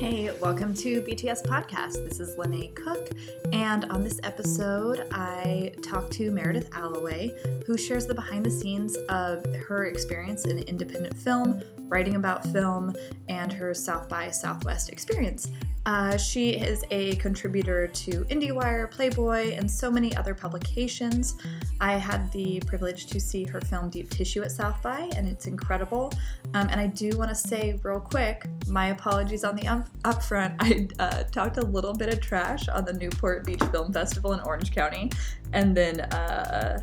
Hey, welcome to BTS Podcast. This is Lynae Cook, and on this episode, I talk to Meredith Alloway, who shares the behind the scenes of her experience in independent film, writing about film, and her South by Southwest experience. Uh, she is a contributor to IndieWire, Playboy, and so many other publications. I had the privilege to see her film Deep Tissue at South by, and it's incredible. Um, and I do want to say, real quick, my apologies on the up- upfront. I uh, talked a little bit of trash on the Newport Beach Film Festival in Orange County, and then uh,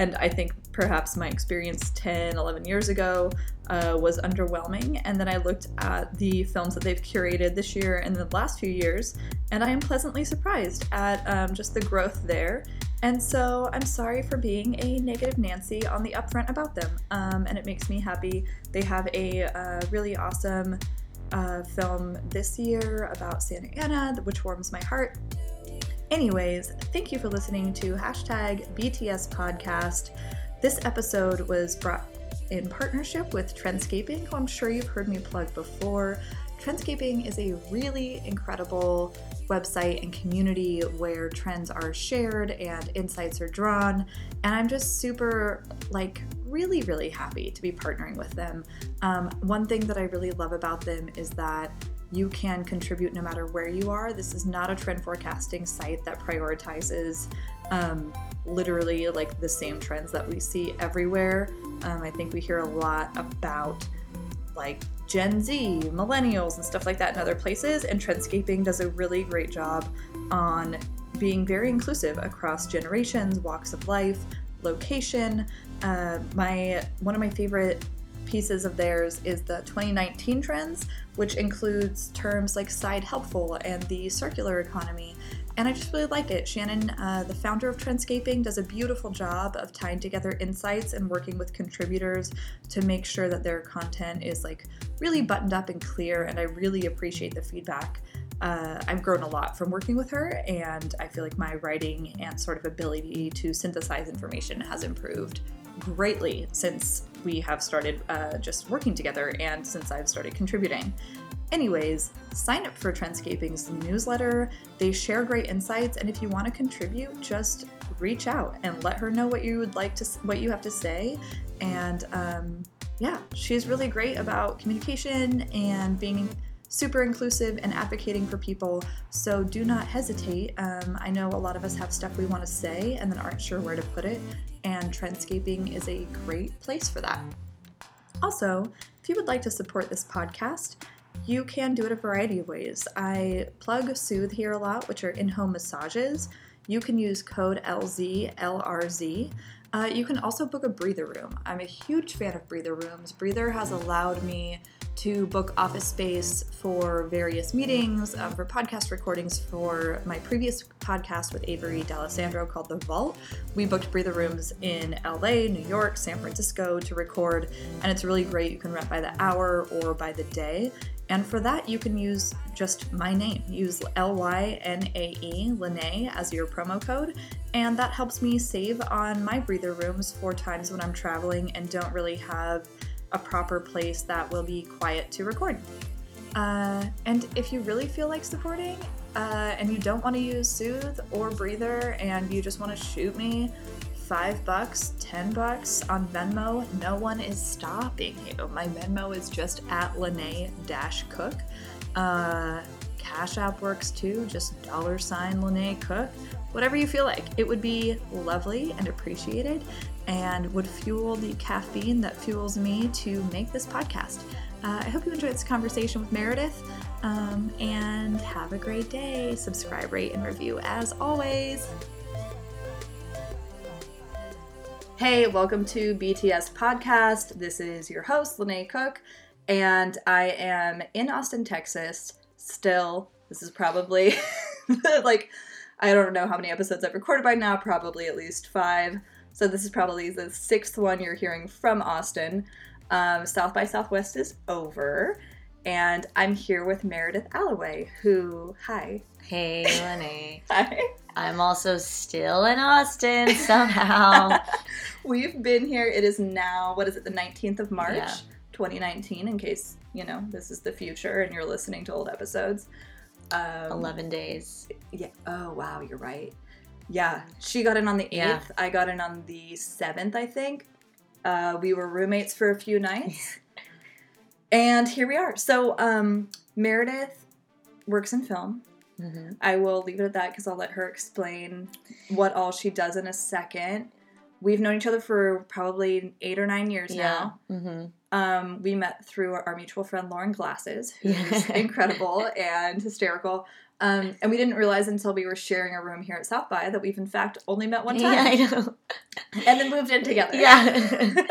and I think perhaps my experience 10, 11 years ago uh, was underwhelming. And then I looked at the films that they've curated this year and the last few years, and I am pleasantly surprised at um, just the growth there. And so I'm sorry for being a negative Nancy on the upfront about them. Um, and it makes me happy. They have a uh, really awesome uh, film this year about Santa Ana, which warms my heart. Anyways, thank you for listening to hashtag BTS Podcast. This episode was brought in partnership with Trendscaping, who I'm sure you've heard me plug before. Trendscaping is a really incredible website and community where trends are shared and insights are drawn. And I'm just super, like, really, really happy to be partnering with them. Um, one thing that I really love about them is that you can contribute no matter where you are. This is not a trend forecasting site that prioritizes um, literally like the same trends that we see everywhere. Um, I think we hear a lot about like Gen Z, millennials, and stuff like that in other places, and Trendscaping does a really great job on being very inclusive across generations, walks of life, location. Uh, my one of my favorite pieces of theirs is the 2019 trends, which includes terms like side helpful and the circular economy. And I just really like it. Shannon, uh, the founder of Trendscaping, does a beautiful job of tying together insights and working with contributors to make sure that their content is like really buttoned up and clear. And I really appreciate the feedback. Uh, I've grown a lot from working with her, and I feel like my writing and sort of ability to synthesize information has improved greatly since we have started uh, just working together and since I've started contributing. Anyways, sign up for Trendscaping's newsletter. They share great insights, and if you want to contribute, just reach out and let her know what you would like to, what you have to say. And um, yeah, she's really great about communication and being super inclusive and advocating for people. So do not hesitate. Um, I know a lot of us have stuff we want to say and then aren't sure where to put it, and Trendscaping is a great place for that. Also, if you would like to support this podcast, you can do it a variety of ways. I plug Soothe here a lot, which are in home massages. You can use code LZ, LRZ. Uh, you can also book a breather room. I'm a huge fan of breather rooms. Breather has allowed me to book office space for various meetings, uh, for podcast recordings for my previous podcast with Avery D'Alessandro called The Vault. We booked breather rooms in LA, New York, San Francisco to record, and it's really great. You can rent by the hour or by the day. And for that, you can use just my name. Use L Y N A E, Lynae, as your promo code. And that helps me save on my breather rooms for times when I'm traveling and don't really have a proper place that will be quiet to record. Uh, and if you really feel like supporting uh, and you don't want to use Soothe or Breather and you just want to shoot me five bucks, ten bucks on Venmo, no one is stopping you. My Venmo is just at Lynae Cook. Uh, Cash App works too, just dollar sign Lynae Cook. Whatever you feel like. It would be lovely and appreciated and would fuel the caffeine that fuels me to make this podcast. Uh, I hope you enjoyed this conversation with Meredith um, and have a great day. Subscribe, rate, and review as always. Hey, welcome to BTS Podcast. This is your host, Lynae Cook, and I am in Austin, Texas. Still, this is probably like, I don't know how many episodes I've recorded by now, probably at least five. So this is probably the sixth one you're hearing from Austin. Um, South by Southwest is over, and I'm here with Meredith Alloway, who, hi. Hey, Lenny. hi. I'm also still in Austin somehow. We've been here. It is now, what is it, the 19th of March? Yeah. 2019, in case you know this is the future and you're listening to old episodes. Um, 11 days. Yeah. Oh wow, you're right. Yeah, she got in on the eighth. Yeah. I got in on the seventh, I think. Uh, we were roommates for a few nights, and here we are. So um, Meredith works in film. hmm I will leave it at that because I'll let her explain what all she does in a second. We've known each other for probably eight or nine years Yeah. now. hmm Um, we met through our mutual friend Lauren Glasses, who's incredible and hysterical. Um, and we didn't realize until we were sharing a room here at South by that we've in fact only met one Yeah, time I know. and then moved in together. Yeah. and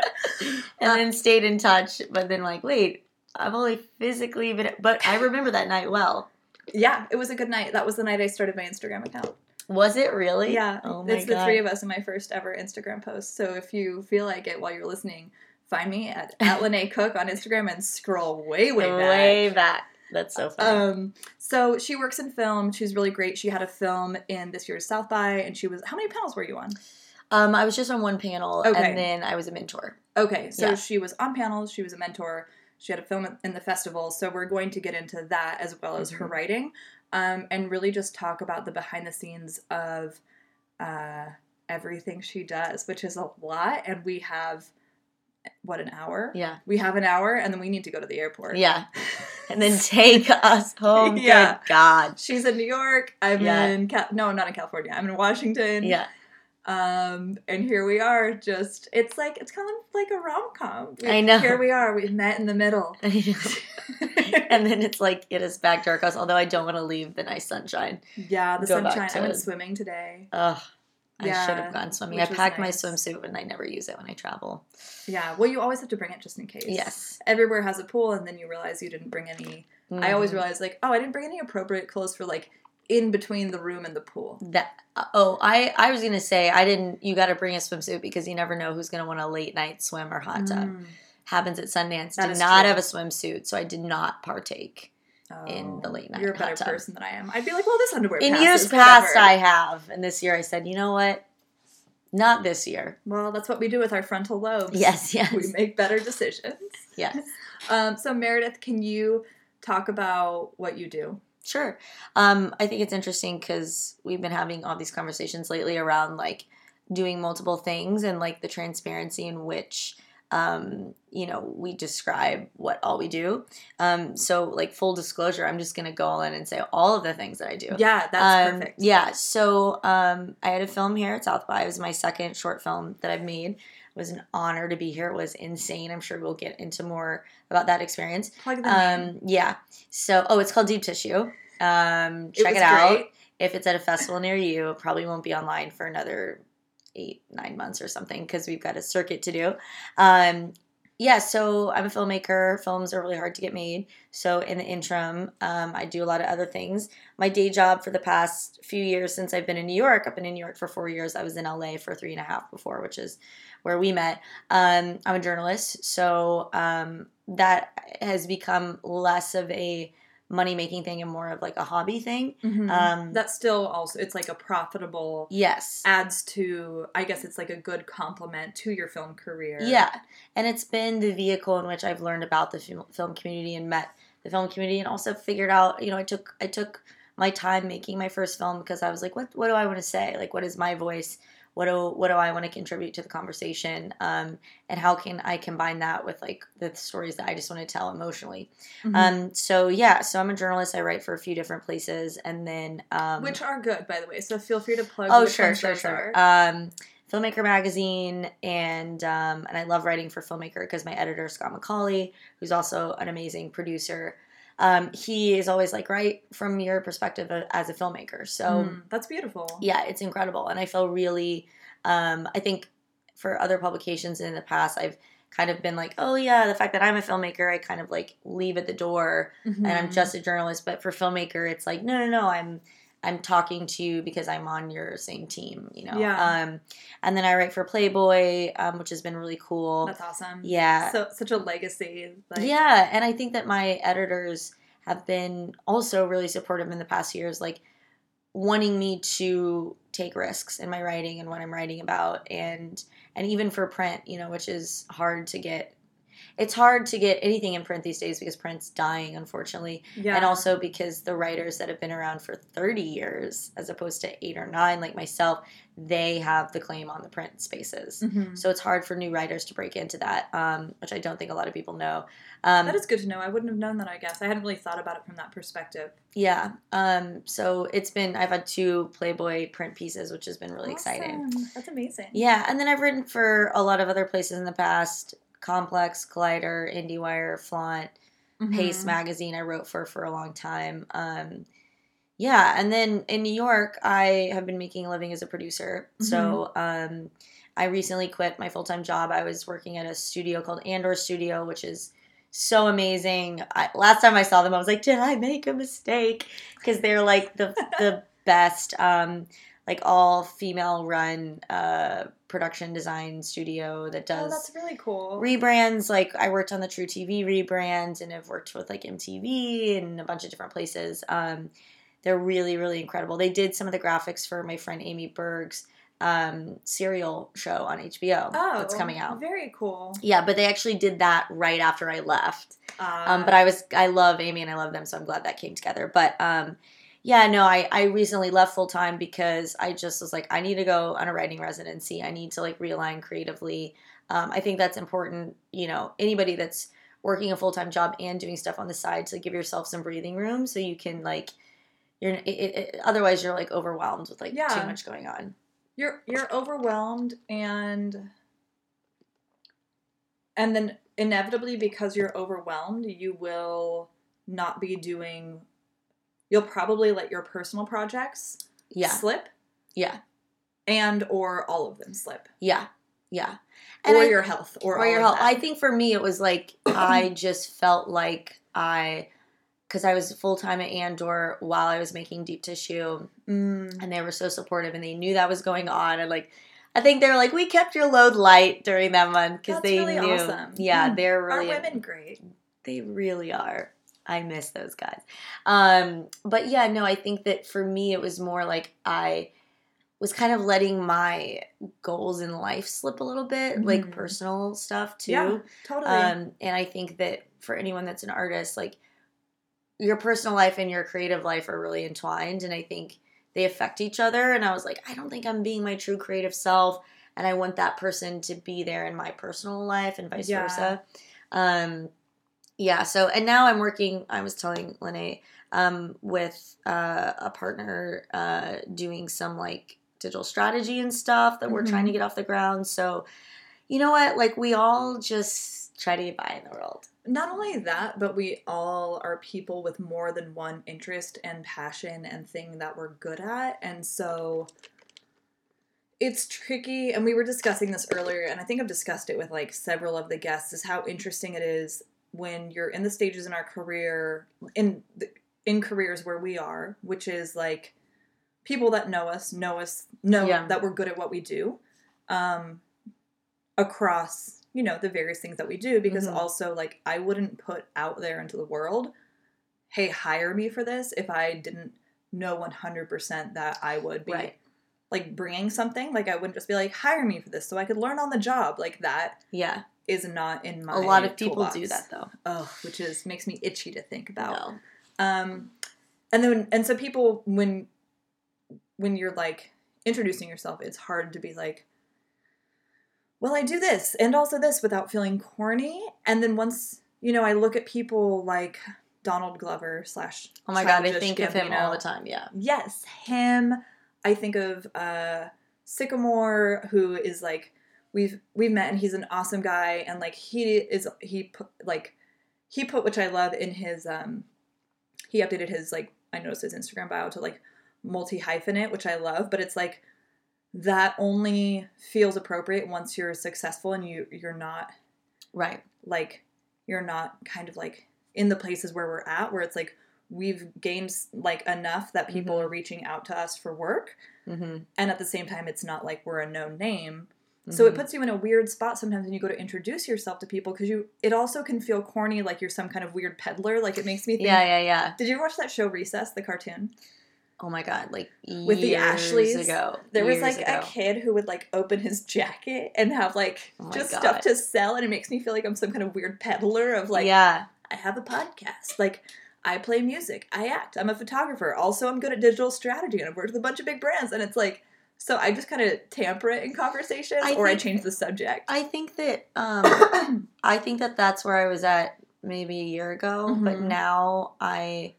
then stayed in touch, but then like, wait, I've only physically been, but I remember that night well. yeah, it was a good night. That was the night I started my Instagram account. Was it really? Yeah, Oh my it's god. the three of us in my first ever Instagram post. So if you feel like it while you're listening, find me at, at Lynae Cook on Instagram and scroll way, way back. Way back. That's so funny. Um, so she works in film. She's really great. She had a film in this year's South by, and she was. How many panels were you on? Um, I was just on one panel, Okay. and then I was a mentor. Okay, so Yeah. she was on panels. She was a mentor. She had a film in the festival. So we're going to get into that as well as her Mhm. writing, um, and really just talk about the behind the scenes of uh, everything she does, which is a lot. And we have what an hour. Yeah, We have an hour, and then we need to go to the airport. yeah, and then take us home. Yeah. Good God. She's in New York. I'm Yeah. in Cal- no, I'm not in California. I'm in Washington. Yeah, Um, and here we are. Just it's like it's kind of like a rom com. I know. Here we are. We've met in the middle. And then it's like it is back to our house. Although I don't want to leave the nice sunshine. yeah, the Go sunshine. I went swimming today. Ugh. I should have gone swimming. I was packed my swimsuit and I never use it when I travel. Yeah. Well, you always have to bring it just in case. Yes. Everywhere has a pool, and then you realize you didn't bring any. I always Mhm. realize like, oh, I didn't bring any appropriate clothes for like in between the room and the pool. that. uh, Oh, I I was gonna say I didn't. You got to bring a swimsuit because you never know who's gonna want a late night swim or hot tub. Mm. Happens at Sundance. That did not true. have a swimsuit, so I did not partake. In the Oh, late night You're a better person than I am. I'd be like, well, this underwear. In years past, whatever. I have, and this year I said, you know what? Not this year. Well, that's what we do with our frontal lobes. Yes, yes, we make better decisions. yes. Um, so Meredith, can you talk about what you do? Sure. Um, I think it's interesting because we've been having all these conversations lately around like doing multiple things and like the transparency in which um, you know we describe what all we do. Um, so like full disclosure, I'm just gonna go all in and say all of the things that I do. Yeah, that's Um, perfect. Yeah. So um, I had a film here at South by. It was my second short film that I've made. It was an honor to be here. It was insane. I'm sure we'll get into more about that experience. Plug. Um, yeah. So, oh, it's called Deep Tissue. Um, check it, was out. great. If it's at a festival near you, it probably won't be online for another eight, nine months or something because we've got a circuit to do. Um, yeah, so I'm a filmmaker. Films are really hard to get made. So in the interim, um, I do a lot of other things. My day job for the past few years since I've been in New York, I've been in New York for four years. I was in LA for three and a half before, which is where we met. Um, I'm a journalist, so um, that has become less of a money making thing and more of like a hobby thing. Mhm. Um, That's still also it's like a profitable yes. adds to I guess it's like a good complement to your film career. Yeah, and it's been the vehicle in which I've learned about the film, film community and met the film community, and also figured out. You know, I took I took my time making my first film because I was like, what what do I want to say? Like, what is my voice? What do what do I want to contribute to the conversation? Um, and how can I combine that with like the stories that I just want to tell emotionally? Mhm. Um, so yeah, so I'm a journalist. I write for a few different places, and then um, which are good by the way. So feel free to plug. Oh, sure, sure, sure. Um, Filmmaker magazine, and um, and I love writing for Filmmaker because my editor Scott Macaulay, who's also an amazing producer, um, he is always like, right from your perspective as a filmmaker. So Mm, that's beautiful. yeah, it's incredible, and I feel really. Um, I think for other publications in the past, I've kind of been like, oh yeah, the fact that I'm a filmmaker, I kind of like leave at the door and I'm Mhm. just a journalist. But for filmmaker, it's like, no, no, no, I'm I'm talking to you because I'm on your same team, you know. Yeah. Um, and then I write for Playboy, um, which has been really cool. That's awesome. yeah, So such a legacy. Like, yeah, and I think that my editors have been also really supportive in the past years, like wanting me to take risks in my writing and what I'm writing about, and and even for print, you know, which is hard to get. It's hard to get anything in print these days because print's dying, unfortunately. Yeah. And also because the writers that have been around for 30 years, as opposed to eight or nine, like myself, they have the claim on the print spaces. Mhm. So it's hard for new writers to break into that, um, which I don't think a lot of people know. Um, that is good to know. I wouldn't have known that. I guess I hadn't really thought about it from that perspective. yeah. Um, so it's been, I've had two Playboy print pieces, which has been really exciting. That's amazing. Yeah, and then I've written for a lot of other places in the past Complex, Collider, IndieWire, Flaunt, Mhm. Paste Magazine, I wrote for for a long time. Um, yeah, and then in New York, I have been making a living as a producer. So um, I recently quit my full time job. I was working at a studio called Andor Studio, which is so amazing. I, last time I saw them, I was like, did I make a mistake? Because they're like the the best, um, like all female run uh, production design studio that does. Oh, does that's really cool. rebrands. Like I worked on the truTV rebrand, and I've worked with like MTV and a bunch of different places. Um, they're really, really incredible. They did some of the graphics for my friend Amy Berg's um, serial show on HBO oh, that's coming out. Very cool. Yeah, but they actually did that right after I left. Uh, Um, but I was I love Amy and I love them, so I'm glad that came together. But um, yeah, no, I I recently left full time because I just was like I need to go on a writing residency. I need to like realign creatively. Um, I think that's important. You know, anybody that's working a full time job and doing stuff on the side to give yourself some breathing room so you can like you're it, it, otherwise you're like overwhelmed with like Yeah. too much going on. you're you're overwhelmed and and then inevitably because you're overwhelmed you will not be doing you'll probably let your personal projects Yeah, slip yeah, and or all of them slip yeah, yeah. or I- your health or, or your health. that. I think for me, it was like I just felt like I, because I was full time at Andor while I was making Deep Tissue, Mm. and they were so supportive, and they knew that was going on, and like. I think they were like, we kept your load light during that month because they really knew. awesome. Yeah, Mm. they're are really women great they really are. I miss those guys. Um, but yeah, no, I think that for me, it was more like I was kind of letting my goals in life slip a little bit, like Mhm. personal stuff too. yeah totally Um, and I think that for anyone that's an artist, like your personal life and your creative life are really entwined, and I think they affect each other. And I was like, I don't think I'm being my true creative self, and I want that person to be there in my personal life, and vice Yeah. versa. Um, yeah. So, and now I'm working. I was telling Lynae um, with uh, a partner uh, doing some like digital strategy and stuff that we're trying to get off the ground. So, you know what? Like we all just try to get by in the world. not only that, but we all are people with more than one interest and passion and thing that we're good at. And so it's tricky. And we were discussing this earlier, and I think I've discussed it with like several of the guests is how interesting it is when you're in the stages in our career, in, in careers where we are, which is like people that know us, know us, know Yeah. that we're good at what we do. Um, across you know the various things that we do because Mhm. also like i wouldn't put out there into the world hey hire me for this if i didn't know 100% that i would be Right. like bringing something like i wouldn't just be like hire me for this so i could learn on the job like that Yeah. Is not in my a lot of people toolbox. do that though. oh which is makes me itchy to think about No. um, and then and so people when when you're like introducing yourself, it's hard to be like, well, I do this and also this without feeling corny. And then once you know, I look at people like Donald Glover slash. Oh my god, I think of him all the time. Yeah. Yes, him. I think of uh, Sycamore, who is like we've we've met, and he's an awesome guy, and like he is he put like he put which I love in his um he updated his like I noticed his Instagram bio to like multi hyphenate, which I love, but it's like that only feels appropriate once you're successful and you you're not Right. like you're not kind of like in the places where we're at where it's like we've gained like enough that people Mhm. are reaching out to us for work Mm-hmm. and at the same time it's not like we're a known name so it mm-hmm. puts you in a weird spot sometimes when you go to introduce yourself to people because you it also can feel corny like you're some kind of weird peddler like it makes me think Yeah, yeah, yeah. did you ever watch that show recess the cartoon Oh my god, like With the Ashleys, ago. There was like ago. a kid who would like open his jacket and have like Oh just God. stuff to sell, and it makes me feel like I'm some kind of weird peddler of like yeah, I have a podcast. Like, I play music. I act. I'm a photographer. Also, I'm good at digital strategy and I've worked with a bunch of big brands. And it's like, so I just kind of tamper it in conversation, I or I change the subject. I think that um, I think that that's where I was at maybe a year ago, but Mhm. now I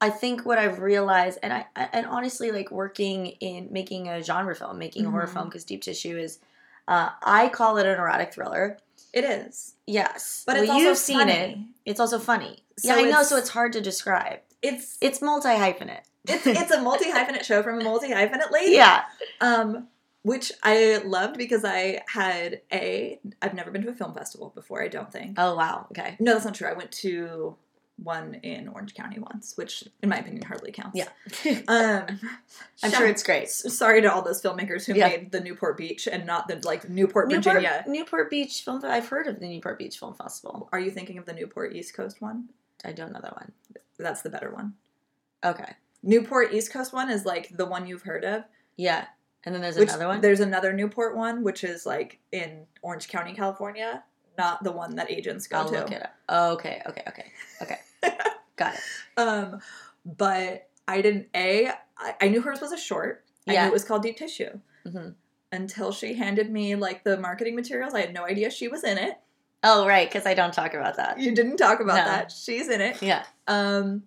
I think what I've realized and I and honestly like working in making a genre film, making a horror Mhm. film cuz Deep Tissue is uh, I call it an erotic thriller. it is. Yes. But well, it's also you've seen funny. it. It's also funny. So yeah, I know, so it's hard to describe. It's It's multi hyphenate. it's it's a multi hyphenate show from a multi hyphenate lady. yeah. Um, which I loved because I had a I've never been to a film festival before. I don't think. Oh wow. Okay. No, that's not true. I went to one in Orange County once, which in my opinion hardly counts. Yeah. Um, I'm sure it's great. Sorry to all those filmmakers who Yeah. made the Newport Beach and not the like Newport, Newport, Virginia. Newport Beach Film I've heard of the Newport Beach Film Festival. Are you thinking of the Newport East Coast one? I don't know that one. That's the better one. Okay. Newport East Coast one is like the one you've heard of. Yeah. And then there's Which another one. there's another Newport one, which is like in Orange County, California. Not the one that agents go I'll to. look it up. Oh, okay, okay, okay, okay. Got it. Um, but I didn't. A, I, I knew hers was a short. I Yeah. knew it was called Deep Tissue. hmm Until she handed me like the marketing materials, I had no idea she was in it. Oh, right, because I don't talk about that. You didn't talk about No. that. She's in it. Yeah. Um,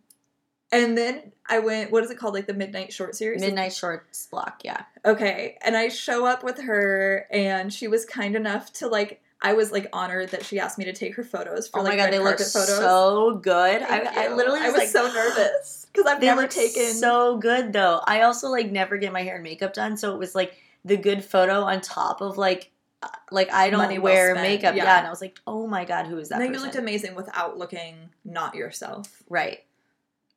and then I went. What is it called? Like the Midnight Short Series. Midnight Shorts block. Yeah. Okay, and I show up with her, and she was kind enough to like. I was like honored that she asked me to take her photos for oh my like god, they look photos. so good. I, I literally I was, was like, so nervous because I've never taken so good though. I also like never get my hair and makeup done, so it was like the good photo on top of like like I don't Money wear spent, makeup. Yeah. yeah. and I was like, oh my god, who is that? And then you looked amazing without looking not yourself. Right.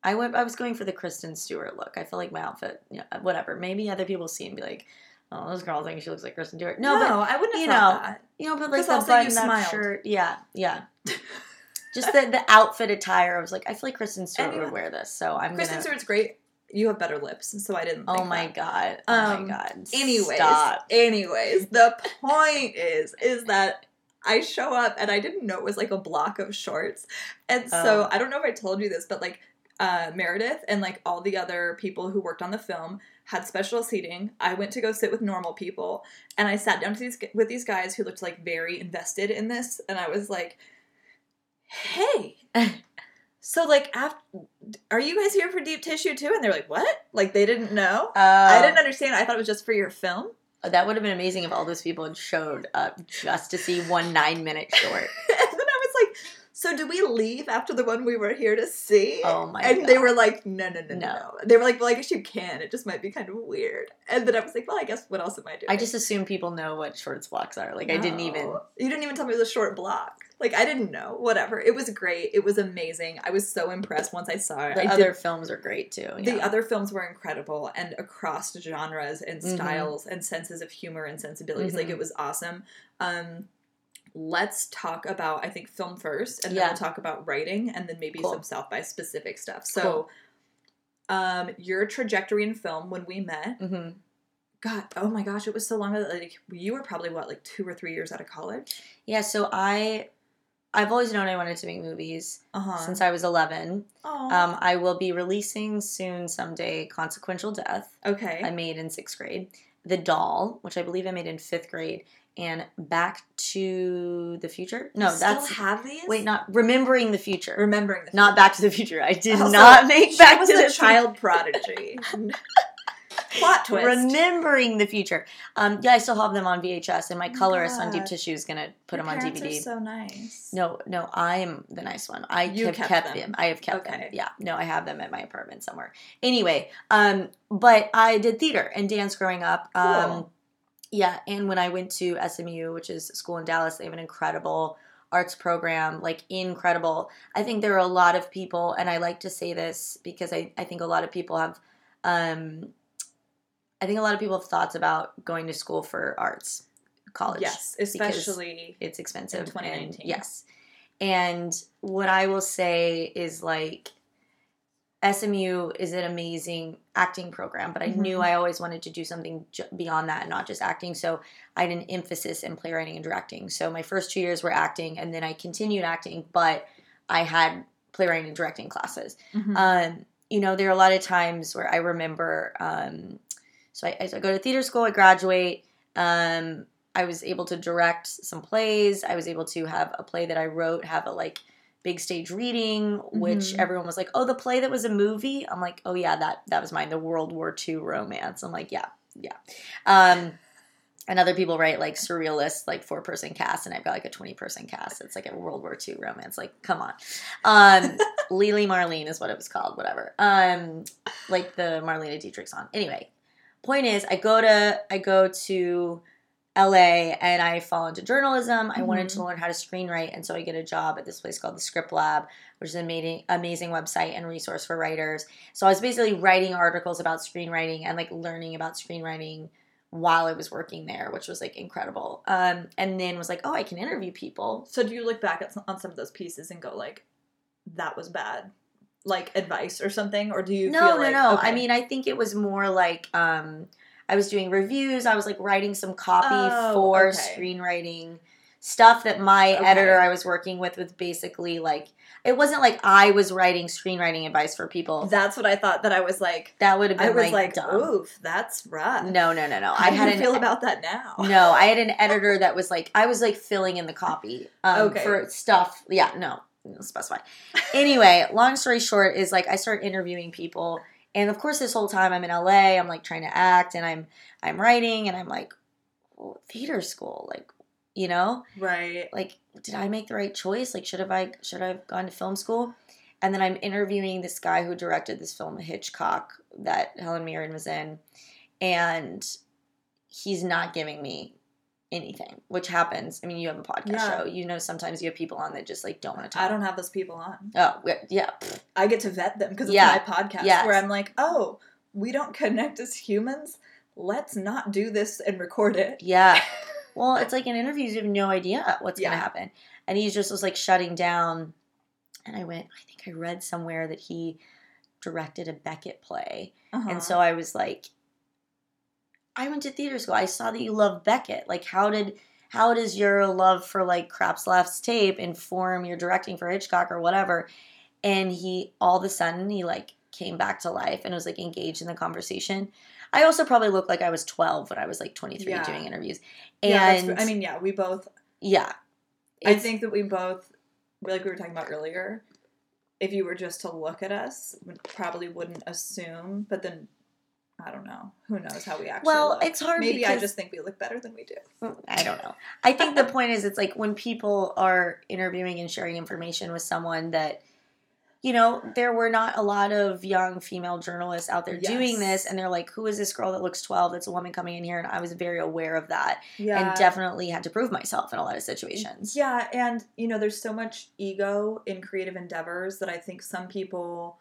I went. I was going for the Kristen Stewart look. I feel like my outfit, yeah, uh, whatever. Maybe other people see and be like, "Oh, this girl thinks she looks like Kristen Stewart." No, but I wouldn't have you know, that. you know, but like the button-up shirt. Yeah, yeah. Just the the outfit attire. I was like, I feel like Kristen Stewart And would wear this, so I'm Kristen gonna. Stewart's great. You have better lips, so I didn't. Oh my that. god! Oh Um, my god! Anyways, Stop. anyways, the point is, is that I show up and I didn't know it was like a block of shorts, and so Oh. I don't know if I told you this, but like uh, Meredith and like all the other people who worked on the film had special seating. I went to go sit with normal people, and I sat down to these with these guys who looked like very invested in this, and I was like, "Hey." So like after, are you guys here for deep tissue too? And they're like, "What?" Like they didn't know. I Uh, didn't understand. I thought it was just for your film. That would have been amazing if all those people had showed up just to see one nine minute short. and then I so do we leave after the one we were here to see? Oh my And god! they were like, no, no, no, no, No. no. They were like, well, I guess you can. It just might be kind of weird. And then I was like, well, I guess what else am I doing? I just assume people know what shorts blocks are. Like I didn't even. You didn't even tell me it was a short block. Like I didn't know. Whatever. It was great. It was amazing. I was so impressed once I saw it. The did- other films are great too. the other films were incredible and across genres and Mhm. styles and senses of humor and sensibilities like Mhm. it was awesome um let's talk about i think film first and then Yeah. we'll talk about writing and then maybe Cool. some south by specific stuff so Cool. um your trajectory in film when we met Mhm. god oh my gosh it was so long ago like you were probably what like two or three years out of college Yeah, so I, I've always known I wanted to make movies uh-huh since I was eleven. Um, I will be releasing soon someday Consequential Death. okay I made in sixth grade. The Doll, which I believe I made in fifth grade, and Back to the Future. No, You that's still have these wait, not Remembering the Future. remembering the not Back to the Future. I did Also, not make Back was to a the child prodigy. Plot twist. Remembering the Future. Um, yeah, I still have them on VHS, and my Oh colorist on Deep God. Tissue is gonna put Your them on DVD. Are so nice. No, no, I'm the nice one. I You have kept kept, them. them. I have kept them. Yeah, no, I have them at my apartment somewhere. Anyway, um, but I did theater and dance growing up. Um, Cool. Yeah, and when I went to SMU, which is a school in Dallas, they have an incredible arts program, like incredible. I think there are a lot of people, and I like to say this because I, I think a lot of people have, um, I think a lot of people have thoughts about going to school for arts, college. Yes, especially it's expensive. In 2019. And, yes. And what I will say is like SMU is an amazing acting program, but I knew Mhm. I always wanted to do something j- beyond that, and not just acting. So I had an emphasis in playwriting and directing. So my first two years were acting, and then I continued acting, but I had playwriting and directing classes. Mhm. Um, you know, there are a lot of times where I remember. Um, so I, I go to theater school, I graduate. Um, I was able to direct some plays. I was able to have a play that I wrote have a like big stage reading, which Mhm. everyone was like, "Oh, the play that was a movie." I'm like, "Oh yeah, that that was mine, the World War II romance." I'm like, "Yeah, yeah." Um, and other people write like surrealist, like four person cast, and I've got like a 20 person cast. It's like a World War II romance. Like, come on. Um, Lily Marlene is what it was called, whatever. Um, like the Marlene Dietrich song. Anyway, point is, I go to I go to LA and I fall into journalism. I wanted to learn how to screenwrite, and so I get a job at this place called the Script Lab, which is an amazing amazing website and resource for writers. So I was basically writing articles about screenwriting and like learning about screenwriting while I was working there, which was like incredible. Um, and then was like, oh, I can interview people. So do you look back at some, on some of those pieces and go like, that was bad, like advice or something, or do you? no, feel no, like, no. okay. I mean, I think it was more like um, I was doing reviews. I was like writing some copy Oh, for okay. screenwriting stuff that my Okay. editor I was working with was basically like. It wasn't like I was writing screenwriting advice for people. that's what I thought. That I was like, that would have been I was like, like, oof, that's rough. No, no, no, no. How I do had you an feel about that now? No, I had an editor that was like I was like filling in the copy um, Okay. for stuff. Yeah, no, no specify. Anyway, long story short is like I start interviewing people, and of course this whole time I'm in LA. I'm like trying to act, and I'm I'm writing, and I'm like, well, theater school, like you know, Right. like did I make the right choice? Like should have I should I have gone to film school? And then I'm interviewing this guy who directed this film Hitchcock that Helen Mirren was in, and he's not giving me anything, which happens. I mean, you have a podcast Yeah. show. You know, sometimes you have people on that just like don't want to talk. I don't have those people on. Oh yeah, I get to vet them because it's Yeah. my podcast Yes. where I'm like, oh, we don't connect as humans. Let's not do this and record it. yeah. Well, it's like in interviews, you have no idea what's Yeah. gonna happen, and he just was like shutting down. And I went. I think I read somewhere that he directed a Beckett play. Uh-huh. And so I was like, I went to theater school. I saw that you love Beckett. Like, how did how does your love for like Krapp's Last Tape inform your directing for Hitchcock or whatever? And he all of a sudden he like came back to life and was like engaged in the conversation. I also probably looked like I was 12 when I was like 23 Yeah. doing interviews. And that's, I mean, yeah, we both. yeah. I think that we both, like we were talking about earlier, if you were just to look at us, probably wouldn't assume. But then, I don't know. Who knows how we actually Well, look. it's hard Maybe I just think we look better than we do. Mm, I don't know. I think the point is, it's like when people are interviewing and sharing information with someone that, you know, there were not a lot of young female journalists out there doing this, and they're like, "Who is this girl that looks twelve? That's a woman coming in here," and I was very aware of that, Yeah. and definitely had to prove myself in a lot of situations. Yeah, and you know, there's so much ego in creative endeavors that I think some people,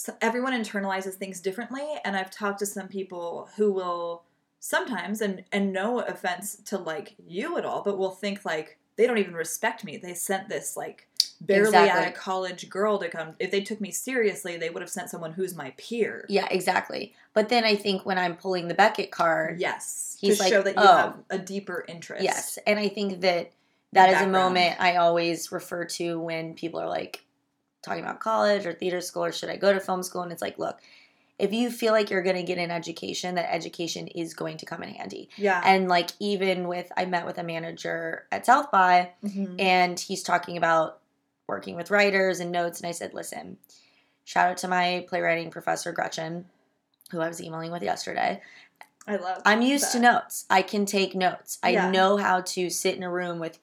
so everyone internalizes things differently. And I've talked to some people who will sometimes, and and no offense to like you at all, but will think like they don't even respect me. They sent this like barely out Exactly. of college girl to come. If they took me seriously, they would have sent someone who's my peer. Yeah, exactly. But then I think when I'm pulling the Beckett card, Yes, He's to like, show that you "Oh." have a deeper interest. Yes, and I think that that is a moment I always refer to when people are like talking about college or theater school or should I go to film school and it's like, look, if you feel like you're going to get an education, that education is going to come in handy. Yeah. And like even with I met with a manager at South by Mhm. and he's talking about working with writers and notes and I said, "Listen, shout out to my playwriting professor Gretchen who I was emailing with yesterday. I love. I'm used to notes. I can take notes. I Yeah. know how to sit in a room with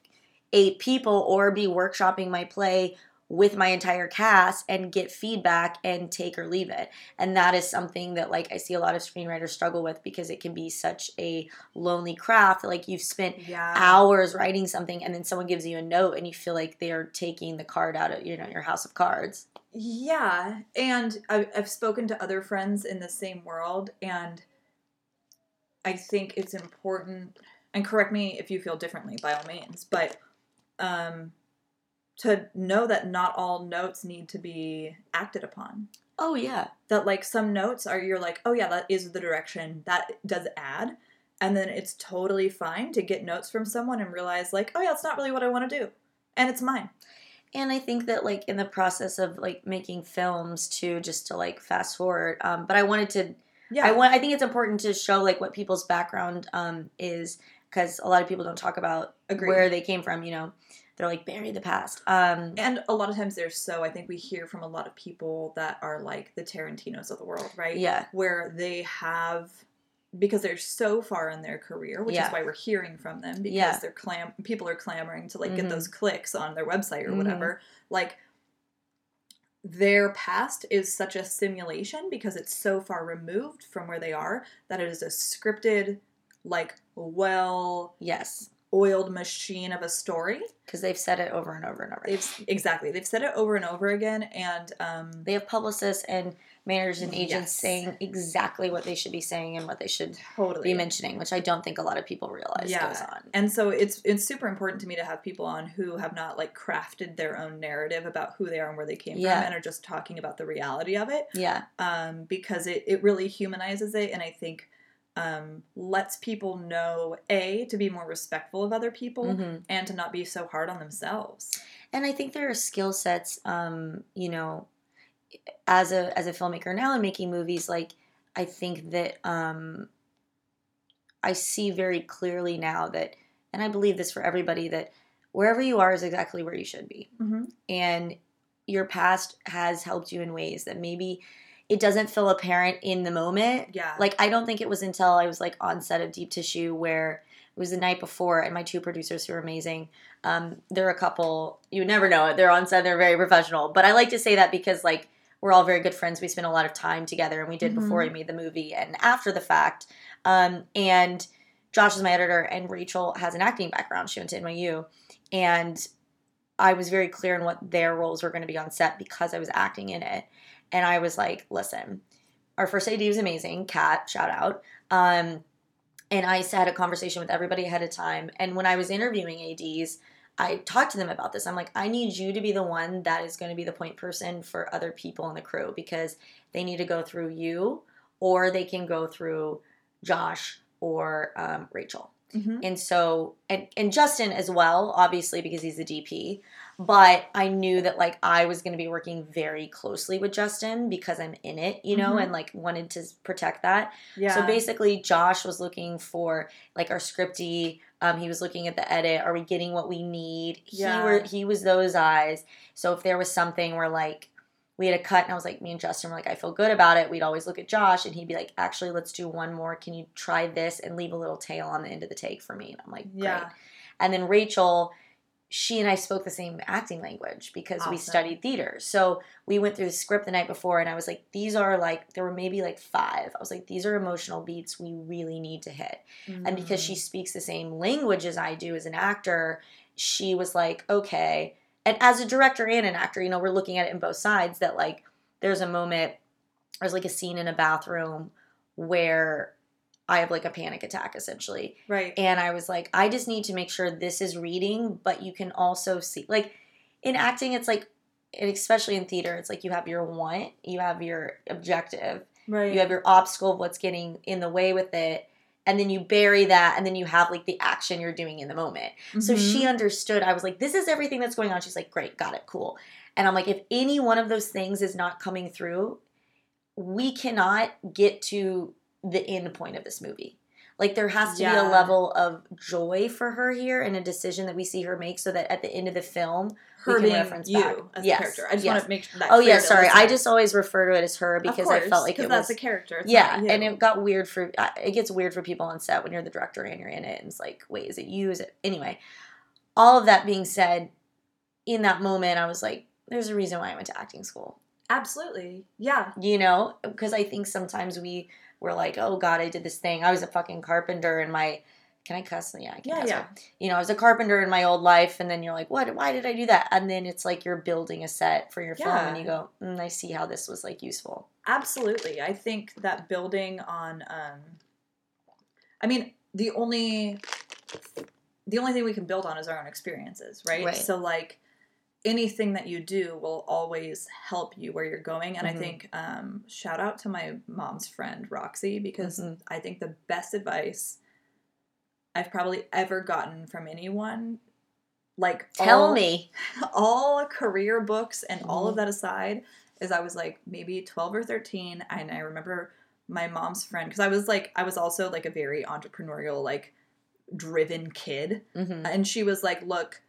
eight people or be workshopping my play with my entire cast and get feedback and take or leave it. And that is something that like I see a lot of screenwriters struggle with because it can be such a lonely craft. Like you've spent Yeah. hours writing something and then someone gives you a note and you feel like they're taking the card out of you know your house of cards. Yeah, and I've, I've spoken to other friends in the same world, and I think it's important. And correct me if you feel differently, by all means. But um, to know that not all notes need to be acted upon. Oh yeah. That like some notes are you're like, oh yeah, that is the direction that does add. And then it's totally fine to get notes from someone and realize like, oh yeah, it's not really what I want to do. And it's mine. And I think that like in the process of like making films too, just to like fast forward. Um, but I wanted to Yeah. I want I think it's important to show like what people's background um is because a lot of people don't talk about Agreed. where they came from, you know. They're like bury the past. Um and a lot of times they're so I think we hear from a lot of people that are like the Tarantinos of the world, right? yeah. Where they have because they're so far in their career, which Yeah. is why we're hearing from them because Yeah. they're clam people are clamoring to like Mhm. get those clicks on their website or Mhm. whatever. Like their past is such a simulation because it's so far removed from where they are that it is a scripted like well Yes. Oiled machine of a story. Because they've said it over and over and over. They've exactly they've said it over and over again, and um, they have publicists and managers and agents Yes. saying exactly what they should be saying and what they should totally be mentioning, which I don't think a lot of people realize Yeah. goes on. And so it's it's super important to me to have people on who have not like crafted their own narrative about who they are and where they came Yeah. from, and are just talking about the reality of it, Yeah. um, because it it really humanizes it, and I think um, lets people know a to be more respectful of other people Mhm. and to not be so hard on themselves. And I think there are skill sets, um, you know, as a as a filmmaker now and making movies, like I think that um, I see very clearly now that, and I believe this for everybody that wherever you are is exactly where you should be, Mm-hmm. and your past has helped you in ways that maybe it doesn't feel apparent in the moment. Yeah, Like I don't think it was until I was like on set of Deep Tissue where it was the night before, and my two producers who are amazing. Um, they're a couple. You never know it. They're on set. They're very professional. But I like to say that because like we're all very good friends. We spent a lot of time together, and we did before we made the movie and after the fact. Um, and Josh is my editor, and Rachel has an acting background. She went to NYU, and I was very clear in what their roles were going to be on set because I was acting in it. And I was like, listen, our first AD was amazing. Kat, shout out. Um, and I had a conversation with everybody ahead of time. And when I was interviewing ADs, I talked to them about this. I'm like, I need you to be the one that is going to be the point person for other people in the crew because they need to go through you or they can go through Josh or um, Rachel. Mhm. And so, and, and Justin as well, obviously, because he's the DP. But I knew that like I was going to be working very closely with Justin because I'm in it, you know, Mhm. and like wanted to protect that. yeah. So basically, Josh was looking for like our scripty. Um, he was looking at the edit. Are we getting what we need? Yeah. He were he was those eyes. So if there was something where like we had a cut, and I was like, me and Justin were like, I feel good about it. We'd always look at Josh, and he'd be like, actually, let's do one more. Can you try this and leave a little tail on the end of the take for me? And I'm like, great. Yeah. And then Rachel, she and I spoke the same acting language because we studied theater. So we went through the script the night before, and I was like, these are like, there were maybe like five. I was like, these are emotional beats we really need to hit. And because Mm. she speaks the same language as I do as an actor, she was like, okay. And as a director and an actor, you know, we're looking at it in both sides that like there's a moment, there's like a scene in a bathroom where I have like a panic attack essentially. right. And I was like, I just need to make sure this is reading, but you can also see, like, in acting, it's like, and especially in theater, it's like you have your want, you have your objective, right. you have your obstacle of what's getting in the way with it, and then you bury that, and then you have like the action you're doing in the moment. So Mhm. she understood. I was like, this is everything that's going on. She's like, great, got it, cool. And I'm like, if any one of those things is not coming through, we cannot get to the end point of this movie. Like there has to be a level of joy for her here and a decision that we see her make so that at the end of the film, her can being reference you back. as Yes, a character. I just yes. want to make sure that. oh yeah, sorry, I just always refer to it as her because course, I felt like it was that's was a character. It's yeah, and it got weird for it gets weird for people on set when you're the director and you're in it, and it's like, wait, is it you? Is it anyway? All of that being said, in that moment, I was like, there's a reason why I went to acting school, absolutely yeah. you know, because I think sometimes we were like, oh God, I did this thing. I was a fucking carpenter in my. Can I cuss? Yeah, I can Yeah, cuss. yeah. You know, I was a carpenter in my old life, and then you're like, what? Why did I do that? And then it's like you're building a set for your film, Yeah. and you go, mm, I see how this was like useful. Absolutely. I think that building on um I mean, the only the only thing we can build on is our own experiences, right? Right. So like anything that you do will always help you where you're going. And Mhm. I think um, shout out to my mom's friend Roxy because Mhm. I think the best advice I've probably ever gotten from anyone, like Tell all- me. all career books and all of Mhm. that aside, is I was like maybe 12 or 13. And I remember my mom's friend, because I was like, I was also like a very entrepreneurial, like driven kid. hmm And she was like, look,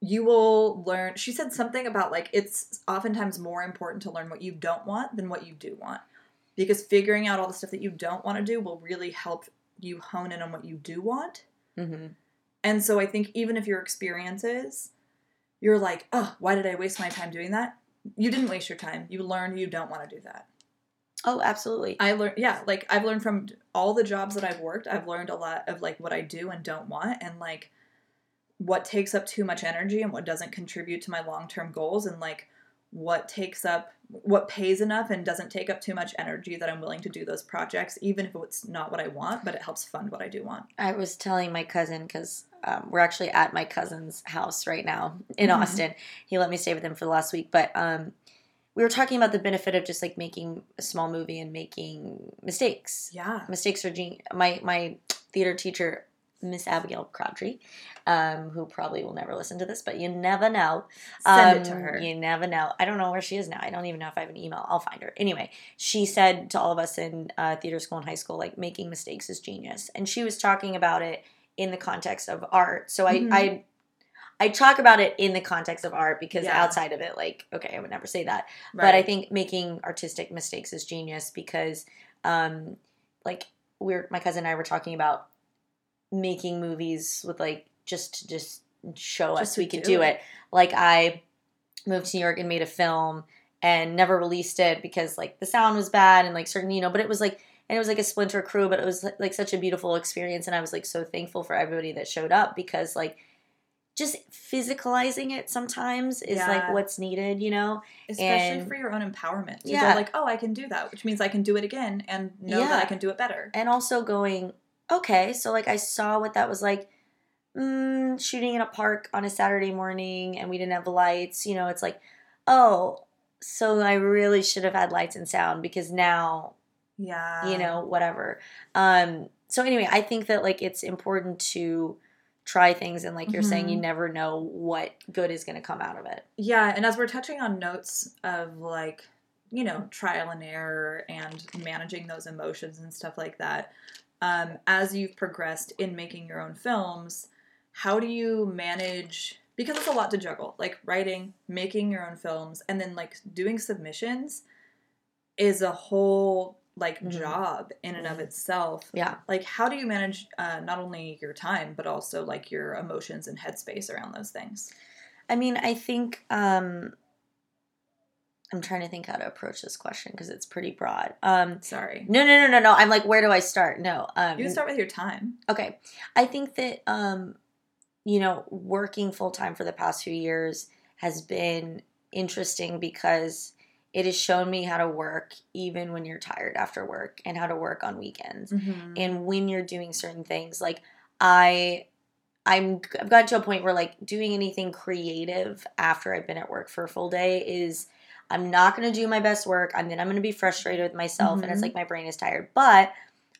you will learn. She said something about like it's oftentimes more important to learn what you don't want than what you do want. Because figuring out all the stuff that you don't want to do will really help you hone in on what you do want. hmm And so I think even if your experiences, you're like, oh, why did I waste my time doing that? You didn't waste your time. You learned you don't want to do that. Oh, absolutely. I learned, yeah, like I've learned from all the jobs that I've worked, I've learned a lot of like what I do and don't want and like what takes up too much energy and what doesn't contribute to my long term goals and like what takes up, what pays enough and doesn't take up too much energy that I'm willing to do those projects, even if it's not what I want, but it helps fund what I do want. I was telling my cousin because um, we're actually at my cousin's house right now in Mhm. Austin. He let me stay with him for the last week, but um, we were talking about the benefit of just like making a small movie and making mistakes. Yeah. Mistakes are my my theater teacher, Miss Abigail Crabtree, um, who probably will never listen to this, but you never know. Send it to Um, her. You never know. I don't know where she is now. I don't even know if I have an email. I'll find her. Anyway, she said to all of us in uh, theater school and high school, like making mistakes is genius, and she was talking about it in the context of art. So I Mhm. I. I talk about it in the context of art because Yeah. outside of it, like, okay, I would never say that. But I think making artistic mistakes is genius because, um, like, we're my cousin and I were talking about making movies with like just to just show Just us we could do do it. it. Like I moved to New York and made a film and never released it because like the sound was bad and like certain you know, but it was like and it was like a splinter crew, but it was like such a beautiful experience and I was like so thankful for everybody that showed up because like just physicalizing it sometimes is like what's needed, you know? especially and- for your own empowerment Yeah. like oh i can do that which means i can do it again and know Yeah. that i can do it better and also going okay so like i saw what that was like mm, shooting in a park on a saturday morning and we didn't have lights you know it's like oh so i really should have had lights and sound because now yeah. you know whatever. Um so anyway i think that like it's important to try things and like you're saying you Mhm. never know what good is going to come out of it. Yeah and as we're touching on notes of like you know trial and error and managing those emotions and stuff like that um, as you've progressed in making your own films how do you manage because it's a lot to juggle like writing making your own films and then like doing submissions is a whole like Mhm. job in and of Mhm. itself yeah like how do you manage uh, not only your time but also like your emotions and headspace around those things i mean i think um i'm trying to think how to approach this question because it's pretty broad um sorry No, no, no, no, no. I'm like, where do I start? No. Um, you can start with your time Okay. I think that, um, you know, working full time for the past few years has been interesting because it has shown me how to work even when you're tired after work and how to work on weekends. Mm-hmm. And when you're doing certain things, like I. I'm I've gotten to a point where like doing anything creative after I've been at work for a full day is I'm not going to do my best work. and then I'm going to be frustrated with myself and it's Mhm. like my brain is tired. But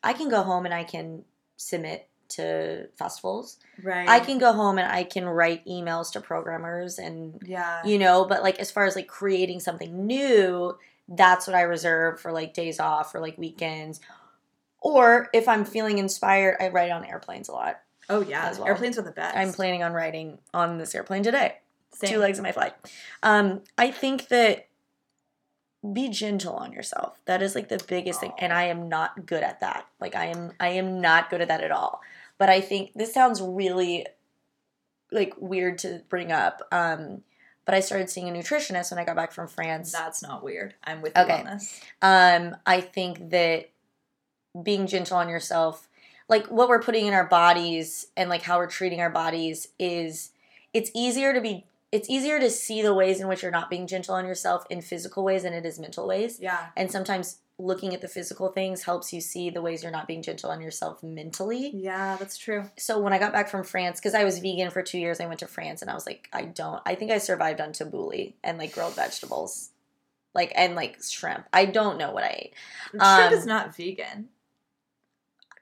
I can go home and I can submit to festivals. right I can go home and I can write emails to programmers and yeah you know, but like as far as like creating something new, that's what I reserve for like days off or like weekends. Or if I'm feeling inspired, I write on airplanes a lot. oh yeah as well. airplanes are the best I'm planning on writing on this airplane today. Same. Two legs of my flight. Um, I think that be gentle on yourself. That is like the biggest thing, and I am not good at that. Like I am, I am not good at that at all. But I think this sounds really like weird to bring up. Um, but I started seeing a nutritionist when I got back from France. that's not weird i'm with you Okay. on this Um, I think that being gentle on yourself, like what we're putting in our bodies and like how we're treating our bodies is it's easier to be it's easier to see the ways in which you're not being gentle on yourself in physical ways than it is mental ways. Yeah. And sometimes looking at the physical things helps you see the ways you're not being gentle on yourself mentally. Yeah, that's true. So when I got back from France, because I was vegan for two years, I went to France and I was like, I don't, I think I survived on tabbouleh and like grilled vegetables. Like, and like shrimp. I don't know what I ate. Shrimp Um, is not vegan.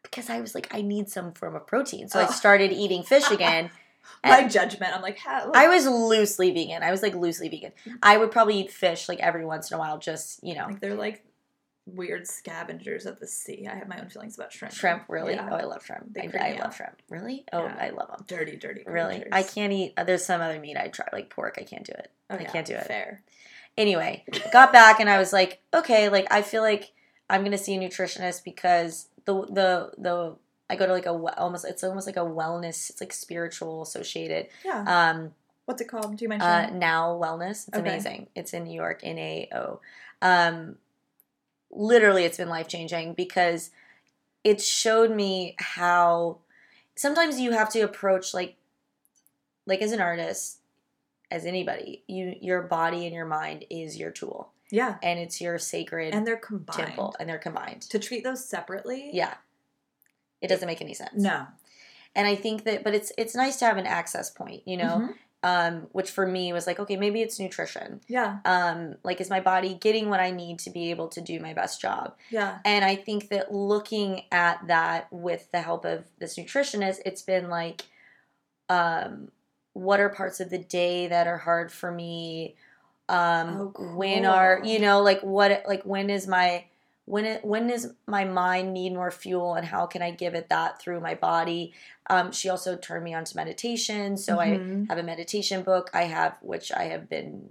Because I was like, I need some form of protein. So I Oh. started eating fish again. My and- judgment. I'm like, ha, I was loosely vegan. I was like loosely vegan. I would probably eat fish like every once in a while, just, you know, like they're like weird scavengers of the sea. I have my own feelings about shrimp. shrimp, really? Yeah. Oh, I love shrimp. They I, I love shrimp. Really? Oh, Yeah. I love them. dirty, dirty. Really? creatures. I can't eat, uh, there's some other meat I try, like pork. I can't do it. Oh, I yeah, can't do it. Fair. Anyway, got back and I was like, okay, like I feel like I'm gonna see a nutritionist because the the the I go to like a almost it's almost like a wellness it's like spiritual associated Yeah. um What's it called? Do you mention? uh now wellness it's Okay. amazing it's in New York N A O um literally it's been life changing because it showed me how sometimes you have to approach like like as an artist as anybody you your body and your mind is your tool yeah. and it's your sacred And they're combined. temple and they're combined To treat those separately. yeah it doesn't make any sense No. and i think that but it's it's nice to have an access point you know Mhm. um which for me was like okay maybe it's nutrition Yeah. um like is my body getting what i need to be able to do my best job Yeah. and i think that looking at that with the help of this nutritionist it's been like um what are parts of the day that are hard for me um Oh, when are you know like what like when is my when it when does my mind need more fuel and how can i give it that through my body um, she also turned me on to meditation so Mhm. i have a meditation book i have which i have been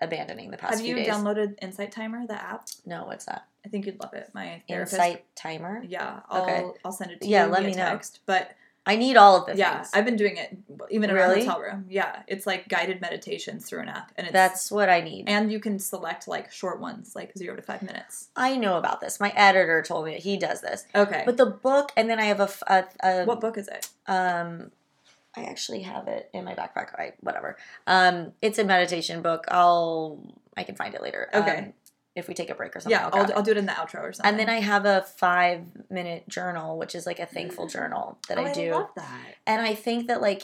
abandoning the past Have few you days downloaded Insight Timer, the app? no what's that I think you'd love it. My therapist. insight timer Yeah. I'll, Okay. I'll send it to Yeah, you Yeah, let me know. text. But i need all of this. yeah, things I've been doing it even in Really? hotel room. Yeah. It's like guided meditations through an app. And it's that's what i need and you can select like short ones, like zero to five minutes. i know about this my editor told me that he does this Okay. but the book and then i have a, a- a- what book is it? um i actually have it in my backpack I, whatever um it's a meditation book i'll i can find it later Okay. um, if we take a break or something Yeah, I'll, I'll. I'll do it in the outro or something. and then i have a five minute journal which is like a thankful journal that oh, i do I love that. and i think that like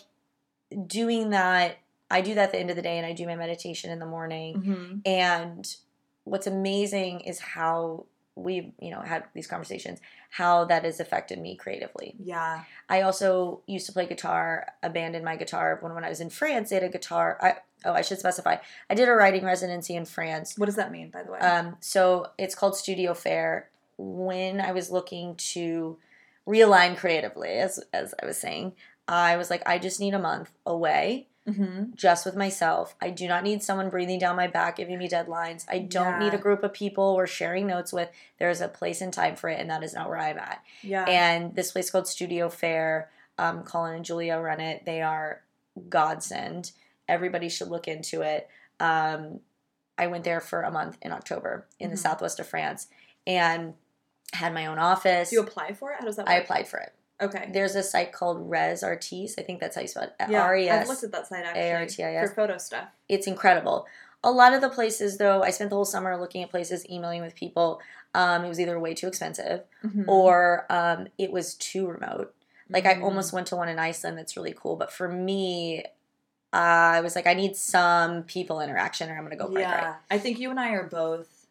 doing that i do that at the end of the day and i do my meditation in the morning Mm-hmm. and what's amazing is how we've you know had these conversations how that has affected me creatively Yeah. I also used to play guitar, abandoned my guitar when when I was in France. They had a guitar. I, oh, I should specify. I did a writing residency in France. What does that mean, by the way? Um, so it's called Studio Faire. When I was looking to realign creatively, as as I was saying, I was like, I just need a month away, mm-hmm. just with myself. I do not need someone breathing down my back, giving me deadlines. I don't need a group of people we're sharing notes with. There's a place and time for it, and that is not where I'm at Yeah. and this place called Studio Faire. Um, Colin and Julia run it. They are godsend. Everybody should look into it. Um, I went there for a month in October in the Mhm. southwest of France and had my own office. Do you apply for it? How does that work? I applied for it. Okay. There's a site called Res Artis. I think that's how you spell it. Yeah, R E I've looked at that site actually A-R-T-I-S. for photo stuff. It's incredible. A lot of the places, though, I spent the whole summer looking at places, emailing with people. Um, it was either way too expensive Mhm. or um, it was too remote. Like I Mhm. almost went to one in Iceland that's really cool, but for me, I was like, I need some people interaction, or I'm gonna go yeah. I think you and I are both.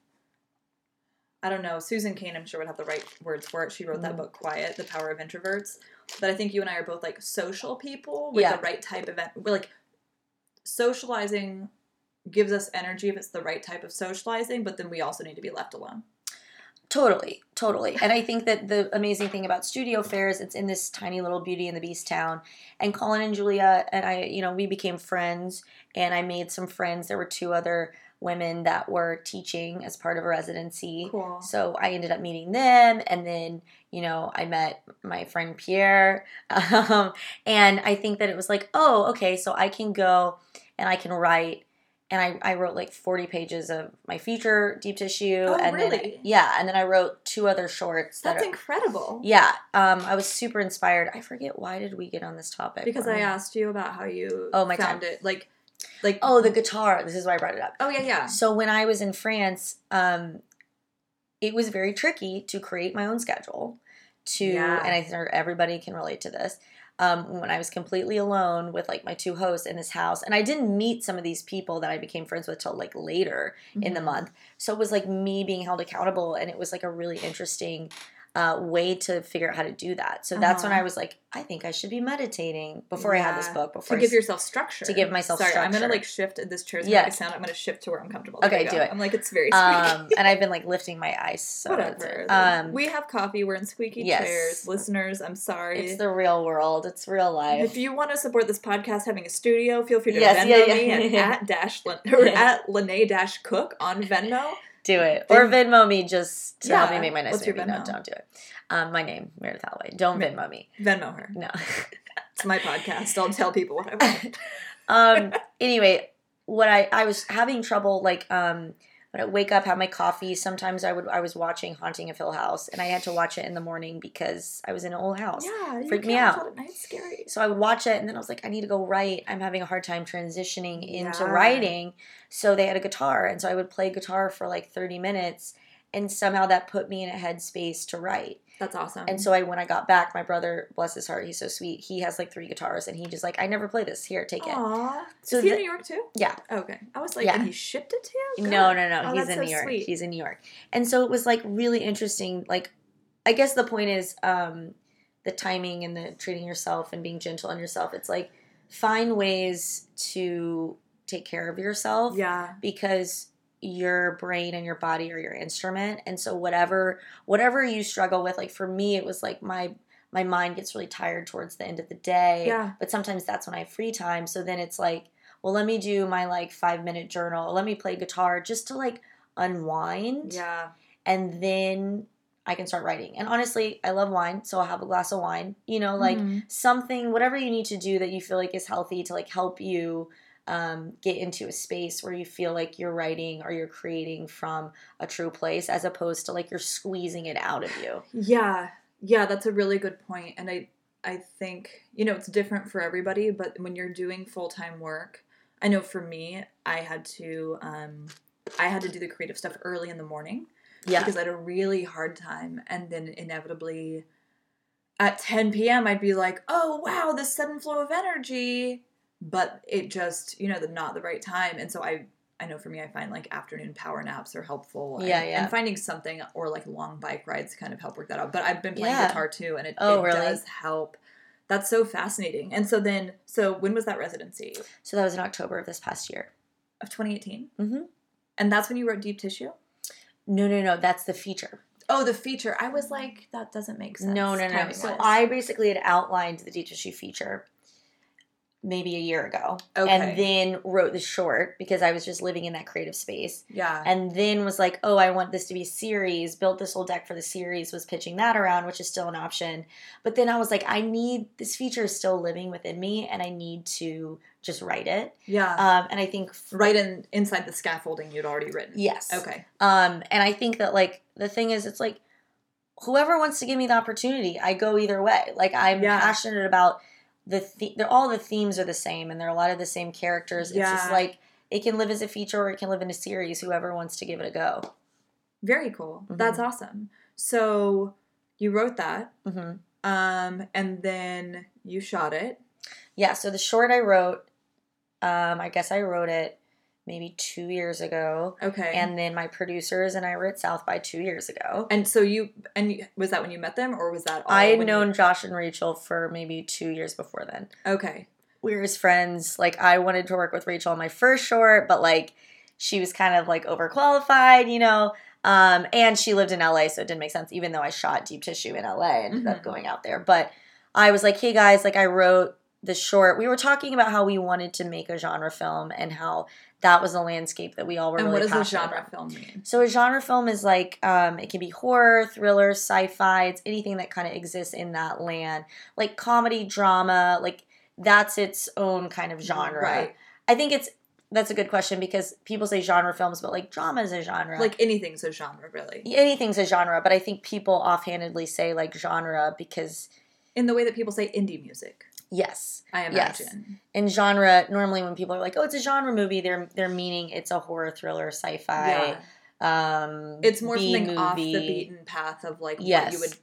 I don't know. Susan Cain, I'm sure would have the right words for it. She wrote that Mhm. book, Quiet: The Power of Introverts. But I think you and I are both like social people with Yeah. the right type of we're like socializing gives us energy if it's the right type of socializing, but then we also need to be left alone. Totally, totally. And I think that the amazing thing about Studio Faire is it's in this tiny little Beauty and the Beast town. And Colin and Julia and I, you know, we became friends, and I made some friends. There were two other women that were teaching as part of a residency. Cool. So I ended up meeting them, and then you know I met my friend Pierre, um, and I think that it was like, oh, okay, so I can go and I can write, and I, I wrote like forty pages of my feature deep tissue, Oh, and then yeah, and then I wrote two other shorts that That's are, incredible. yeah, um, I was super inspired. I forget why did we get on this topic Because I asked you about how you Oh, my found it. Like Like Oh, the guitar. This is why I brought it up. Oh yeah, yeah. So when I was in France, um, it was very tricky to create my own schedule. To Yeah. and I think everybody can relate to this. Um, when I was completely alone with like my two hosts in this house, and I didn't meet some of these people that I became friends with till like later in the Mhm. month. So it was like me being held accountable, and it was like a really interesting uh, way to figure out how to do that. So that's when Uh-huh. I was like, I think I should be meditating before I had this book. Before to give yourself structure. to give myself Sorry, I'm gonna like shift. This chair's gonna Yes. sound. I'm gonna shift to where I'm comfortable. Okay, There do it. I'm like it's very squeaky. um, and I've been like lifting my ice. So Whatever. Um, we have coffee. We're in squeaky yes. chairs. Listeners, I'm sorry. It's the real world. It's real life. if you want to support this podcast having a studio, feel free to Yes, Venmo yeah, yeah, me at, yeah. at dash or at Lynae dash Cook on Venmo. Do it or Venmo me just to help me make my What's your baby. No, don't do it. Um, my name Meredith Alloway. Don't Venmo me. Venmo her. No. It's my podcast. I'll tell people what I want. um. Anyway, what I I was having trouble like um. When I wake up, have my coffee. Sometimes I would I was watching Haunting of Hill House, and I had to watch it in the morning because I was in an old house. Yeah, Freaked me out. At night. It's scary. So I would watch it, and then I was like, I need to go write. I'm having a hard time transitioning into Yeah. writing. So they had a guitar, and so I would play guitar for like 30 minutes, and somehow that put me in a headspace to write. That's awesome. And so I, when I got back, my brother, bless his heart, he's so sweet. He has like three guitars, and he just like, I never play this. Here, take it. Aww. So Is he the- in New York too? Yeah. Okay. I was like, Yeah. and he shipped it to you? No, God. no, no. Oh, He's in so New York. sweet. He's in New York. And so it was like really interesting. Like, I guess the point is um, the timing and the treating yourself and being gentle on yourself. It's like find ways to take care of yourself Yeah. because your brain and your body are your instrument. And so whatever whatever you struggle with, like for me, it was like my my mind gets really tired towards the end of the day. Yeah. But sometimes that's when I have free time. So then it's like, well, let me do my like five minute journal. Let me play guitar just to like unwind. Yeah. And then I can start writing. And honestly, I love wine. So I'll have a glass of wine. You know, like Mhm. something, whatever you need to do that you feel like is healthy to like help you um, get into a space where you feel like you're writing or you're creating from a true place as opposed to like you're squeezing it out of you. Yeah. Yeah, that's a really good point. And I I think, you know, it's different for everybody, but when you're doing full-time work, I know for me, I had to um I had to do the creative stuff early in the morning Yeah. because I had a really hard time and then inevitably at 10 p.m. I'd be like, "Oh, wow, this sudden flow of energy." But it just, you know, the not the right time. And so I I know for me, I find like afternoon power naps are helpful. Yeah, and, yeah. And finding something or like long bike rides kind of help work that out. But I've been playing Yeah. guitar too, and it, Oh, it really? does help. That's so fascinating. And so then, so when was that residency? So that was in October of this past year. Of 2018? Mm-hmm. And that's when you wrote Deep Tissue? No, no, no. That's the feature. Oh, the feature. I was like, that doesn't make sense. No, no, no. So I basically had outlined the deep tissue feature maybe a year ago, Okay. and then wrote the short because I was just living in that creative space, Yeah. and then was like, oh, I want this to be a series. Built this whole deck for the series. Was pitching that around, which is still an option. But then I was like, I need this feature is still living within me, and I need to just write it. yeah. Um, and I think right in inside the scaffolding you'd already written. yes, Okay. Um, and I think that like the thing is, it's like whoever wants to give me the opportunity, I go either way. Like I'm Yeah. passionate about the, the they're all the themes are the same, and they're a lot of the same characters. It's just like it can live as a feature or it can live in a series. Whoever wants to give it a go. Very cool. Mhm. That's awesome. So you wrote that, hmm um, and then you shot it. Yeah. So the short I wrote, um, I guess I wrote it maybe two years ago, Okay. and then my producers and I were at South by two years ago. and so you and you, was that when you met them, or was that all I had when you- known Josh and Rachel for maybe two years before then. Okay. we were as friends. Like I wanted to work with Rachel on my first short, but like she was kind of like overqualified, you know. Um, and she lived in LA, so it didn't make sense. Even though I shot Deep Tissue in LA, and ended up Mhm. going out there. But I was like, hey guys, like I wrote the short. We were talking about how we wanted to make a genre film and how that was a landscape that we all were And really what does a genre about. film mean? So a genre film is like um, it can be horror, thriller, sci-fi. It's anything that kind of exists in that land, like comedy, drama. Like that's its own kind of genre. Right. I think it's that's a good question because people say genre films, but like drama is a genre. Like anything's a genre, really. anything's a genre, but I think people offhandedly say like genre because In the way that people say indie music. Yes. I Yes. imagine. In genre, normally when people are like, "Oh, it's a genre movie," they're they're meaning it's a horror thriller, sci-fi. Yeah. Um, It's more B something off the beaten path of like what you would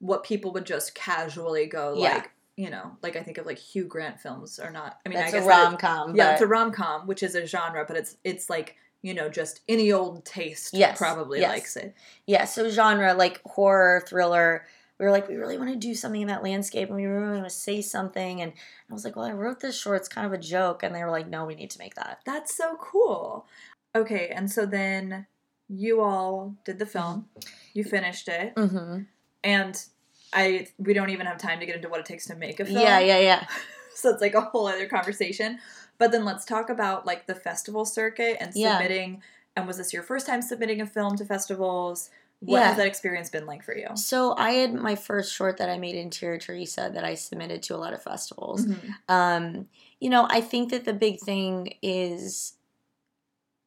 what people would just casually go Yeah. like, you know, like I think of like Hugh Grant films are not I mean That's I a guess that rom it- com. Yeah, it's a rom com, which is a genre, but it's it's like, you know, just any old taste Yes, probably yes. likes it. Yeah, so genre like horror, thriller. We were like, we really want to do something in that landscape, and we really want to say something. And I was like, well, I wrote this short. It's kind of a joke, and they were like, no, we need to make that. That's so cool. Okay, and so then you all did the film. You finished it. Mm-hmm. And I we don't even have time to get into what it takes to make a film. Yeah, yeah, yeah. So it's like a whole other conversation. But then let's talk about like the festival circuit and Yeah. submitting. And was this your first time submitting a film to festivals? What Yeah. has that experience been like for you? So I had my first short that I made in Interior Teresa that I submitted to a lot of festivals. Mhm. Um, you know, I think that the big thing is,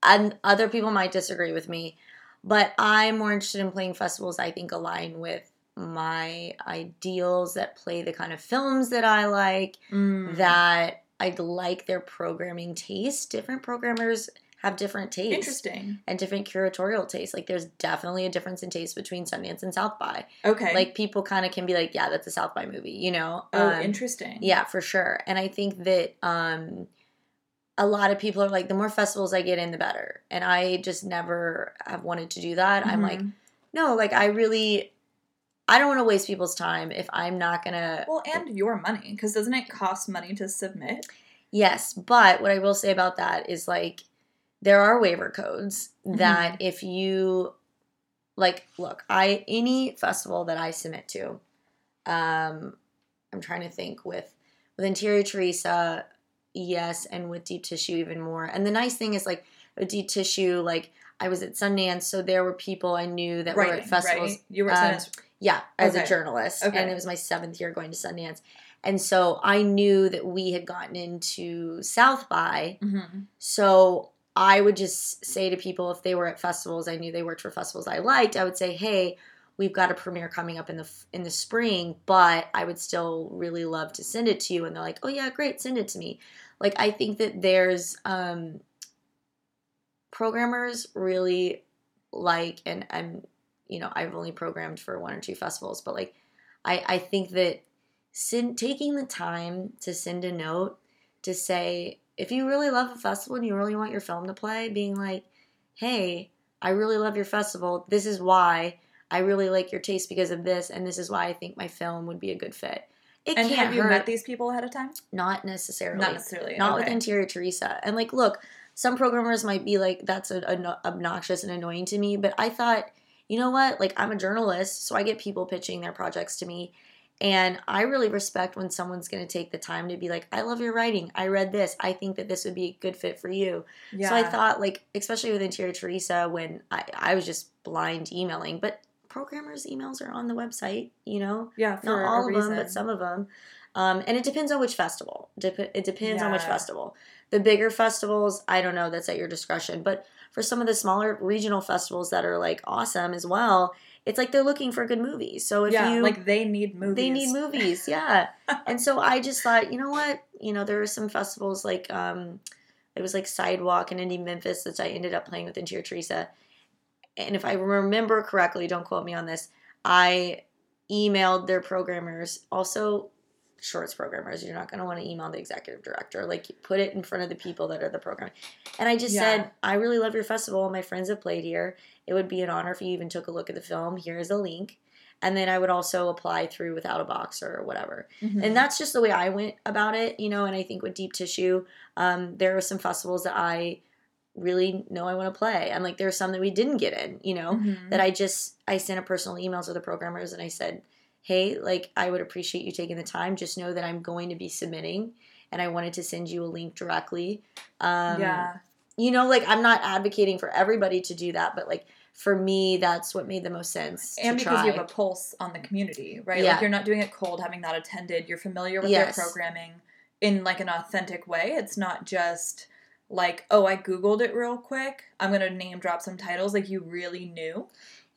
and other people might disagree with me, but I'm more interested in playing festivals I think align with my ideals that play the kind of films that I like, Mm. that I'd like their programming taste. Different programmers have different tastes Interesting. and different curatorial tastes. Like there's definitely a difference in taste between Sundance and South by. Okay. Like people kind of can be like, yeah, that's a South by movie, you know? oh, Um, interesting. yeah, for sure. And I think that um a lot of people are like the more festivals I get in the better. And I just never have wanted to do that. I'm like, Mhm. no, like I really I don't want to waste people's time if I'm not to well, and your money, because doesn't it cost money to submit? Yes, but what I will say about that is like there are waiver codes Mm-hmm. that if you like look, I any festival that I submit to um I'm trying to think with with Interior Teresa, yes, and with Deep Tissue even more. And the nice thing is like with Deep Tissue like I was at Sundance, so there were people I knew that were at festivals. right. You were at Sundance. Yeah, as a journalist. Okay. And it was my seventh year going to Sundance. And so I knew that we had gotten into South by. Mhm. So I would just say to people if they were at festivals, I knew they worked for festivals I liked, I would say, hey, we've got a premiere coming up in the in the spring, but I would still really love to send it to you. And they're like, oh yeah, great, send it to me. Like I think that there's um, programmers really like, and I'm, you know, I've only programmed for one or two festivals, but like, I I think that send, taking the time to send a note to say if you really love a festival and you really want your film to play, being like, hey, I really love your festival. This is why I really like your taste because of this, and this is why I think my film would be a good fit. It And can't have you hurt. met these people ahead of time? Not necessarily. Not necessarily. Not okay. with Interior Teresa. And like, look, some programmers might be like, that's a, a- obnoxious and annoying to me. But I thought, you know what? Like, I'm a journalist, so I get people pitching their projects to me. And I really respect when someone's going to take the time to be like, I love your writing. I read this. I think that this would be a good fit for you. Yeah. So I thought, like, especially with Interior Teresa, when I, I was just blind emailing, but programmers' emails are on the website, you know? yeah, Not all of reason. them, but some of them. Um, and it depends on which festival. Dep- it depends on which festival. The bigger festivals, I don't know. That's at your discretion. But for some of the smaller regional festivals that are like awesome as well, it's like they're looking for good movies. So if yeah, you like they need movies. they need movies, yeah. and so I just thought, you know what? You know, there were some festivals like um, it was like Sidewalk and Indie Memphis that I ended up playing with Interior Teresa. And if I remember correctly, don't quote me on this, I emailed their programmers. Also, shorts programmers, you're not going to want to email the executive director. Like, put it in front of the people that are the program. And I just Yeah. said, I really love your festival. My friends have played here. It would be an honor if you even took a look at the film. Here is a link. And then I would also apply through Withoutabox or whatever. Mhm. And that's just the way I went about it, you know. And I think with Deep Tissue, um, there are some festivals that I really know I want to play. And like there are some that we didn't get in, you know, Mhm. that I just I sent a personal email to the programmers and I said, Hey, like I would appreciate you taking the time. Just know that I'm going to be submitting and I wanted to send you a link directly. Um yeah. you know, like I'm not advocating for everybody to do that, but like for me that's what made the most sense. and to because try. you have a pulse on the community, right? Yeah. Like you're not doing it cold, having not attended. You're familiar with Yes. their programming in like an authentic way. It's not just like, oh, I googled it real quick. I'm gonna name drop some titles. Like you really knew.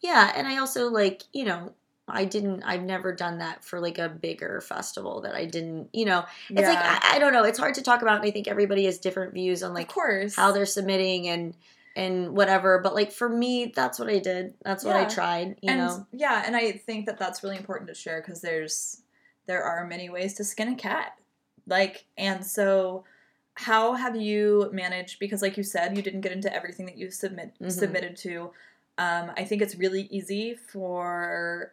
Yeah, and I also like, you know, I didn't. I've never done that for like a bigger festival that I didn't. You know, it's Yeah. like I, I don't know. It's hard to talk about, and I think everybody has different views on of like course how they're submitting and and whatever. But like for me, that's what I did. That's what I tried. You and know. yeah and i think that that's really important to share because there's there are many ways to skin a cat like and so how have you managed because like you said you didn't get into everything that you submit Mhm. submitted to um, i think it's really easy for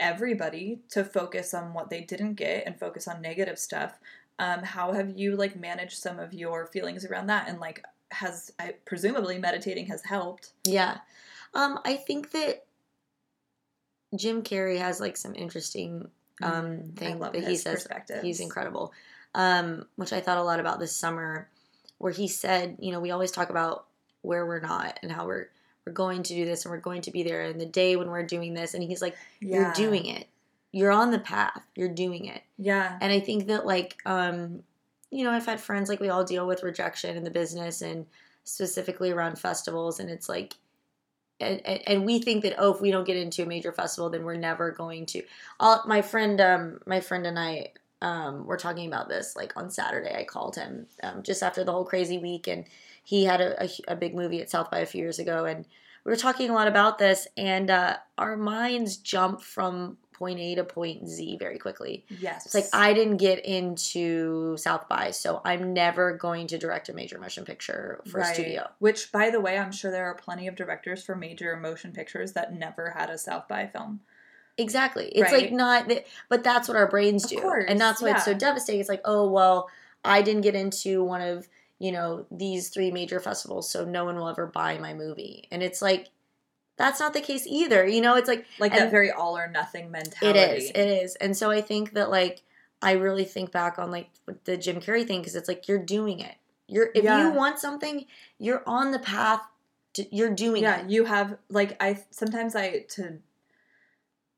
everybody to focus on what they didn't get and focus on negative stuff. Um, how have you like managed some of your feelings around that? And like has I, presumably meditating has helped. Yeah. Um, I think that Jim Carrey has like some interesting um Mm, I thing love that he says. He's incredible. Um, which I thought a lot about this summer, where he said, you know, we always talk about where we're not and how we're we're going to do this and we're going to be there and the day when we're doing this and he's like, You're doing it. You're on the path. You're doing it. yeah And I think that like um you know, I've had friends like we all deal with rejection in the business and specifically around festivals and it's like and, and, and we think that oh if we don't get into a major festival then we're never going to all my friend um my friend and I um were talking about this like on Saturday I called him um, just after the whole crazy week and he had a, a, a big movie at South by a few years ago and we were talking a lot about this and uh, our minds jump from point A to point Z very quickly Yes. it's like I didn't get into South by, so I'm never going to direct a major motion picture for a studio. Which, by the way, I'm sure there are plenty of directors for major motion pictures that never had a South by film. Exactly. It's like not but that's what our brains Of do, course, and that's why it's so devastating. It's like, oh well, I didn't get into one of you know these three major festivals, so no one will ever buy my movie, and it's like that's not the case either. You know, it's like Like that very all or nothing mentality. It is. It is. And so I think that like I really think back on like the Jim Carrey thing because it's like you're doing it. You're if Yeah. you want something, you're on the path. To, you're doing yeah, it. you have like I sometimes I to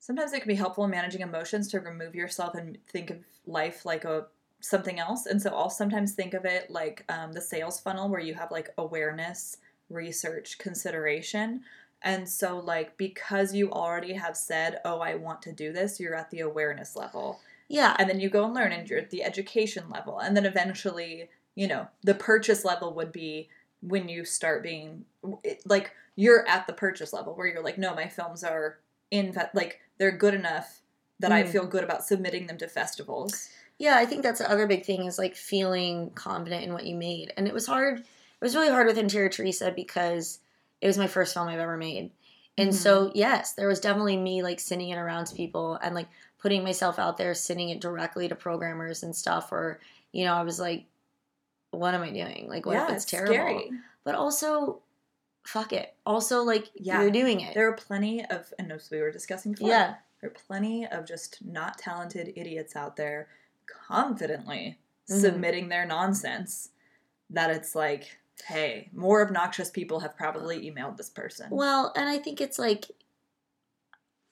sometimes it can be helpful in managing emotions to remove yourself and think of life like a something else. And so I'll sometimes think of it like um, the sales funnel where you have like awareness, research, consideration. And so like because you already have said, "Oh, I want to do this," you're at the awareness level. Yeah. and then you go and learn and you're at the education level and then eventually you know the purchase level would be when you start being like you're at the purchase level where you're like no my films are in like they're good enough that i Mhm. feel good about submitting them to festivals Yeah, I think that's the other big thing is like feeling confident in what you made. And it was hard. It was really hard with Interior Teresa because it was my first film I've ever made. And Mhm. so, yes, there was definitely me like sending it around to people and like putting myself out there, sending it directly to programmers and stuff. Or, you know, I was like, what am I doing? Like, what if it's, terrible? scary. But also, fuck it. Also, like, Yeah. you're doing it. there are plenty of and as we were discussing before yeah. there are plenty of just not talented idiots out there confidently Mhm. submitting their nonsense that it's like hey more obnoxious people have probably emailed this person Well, and I think it's like,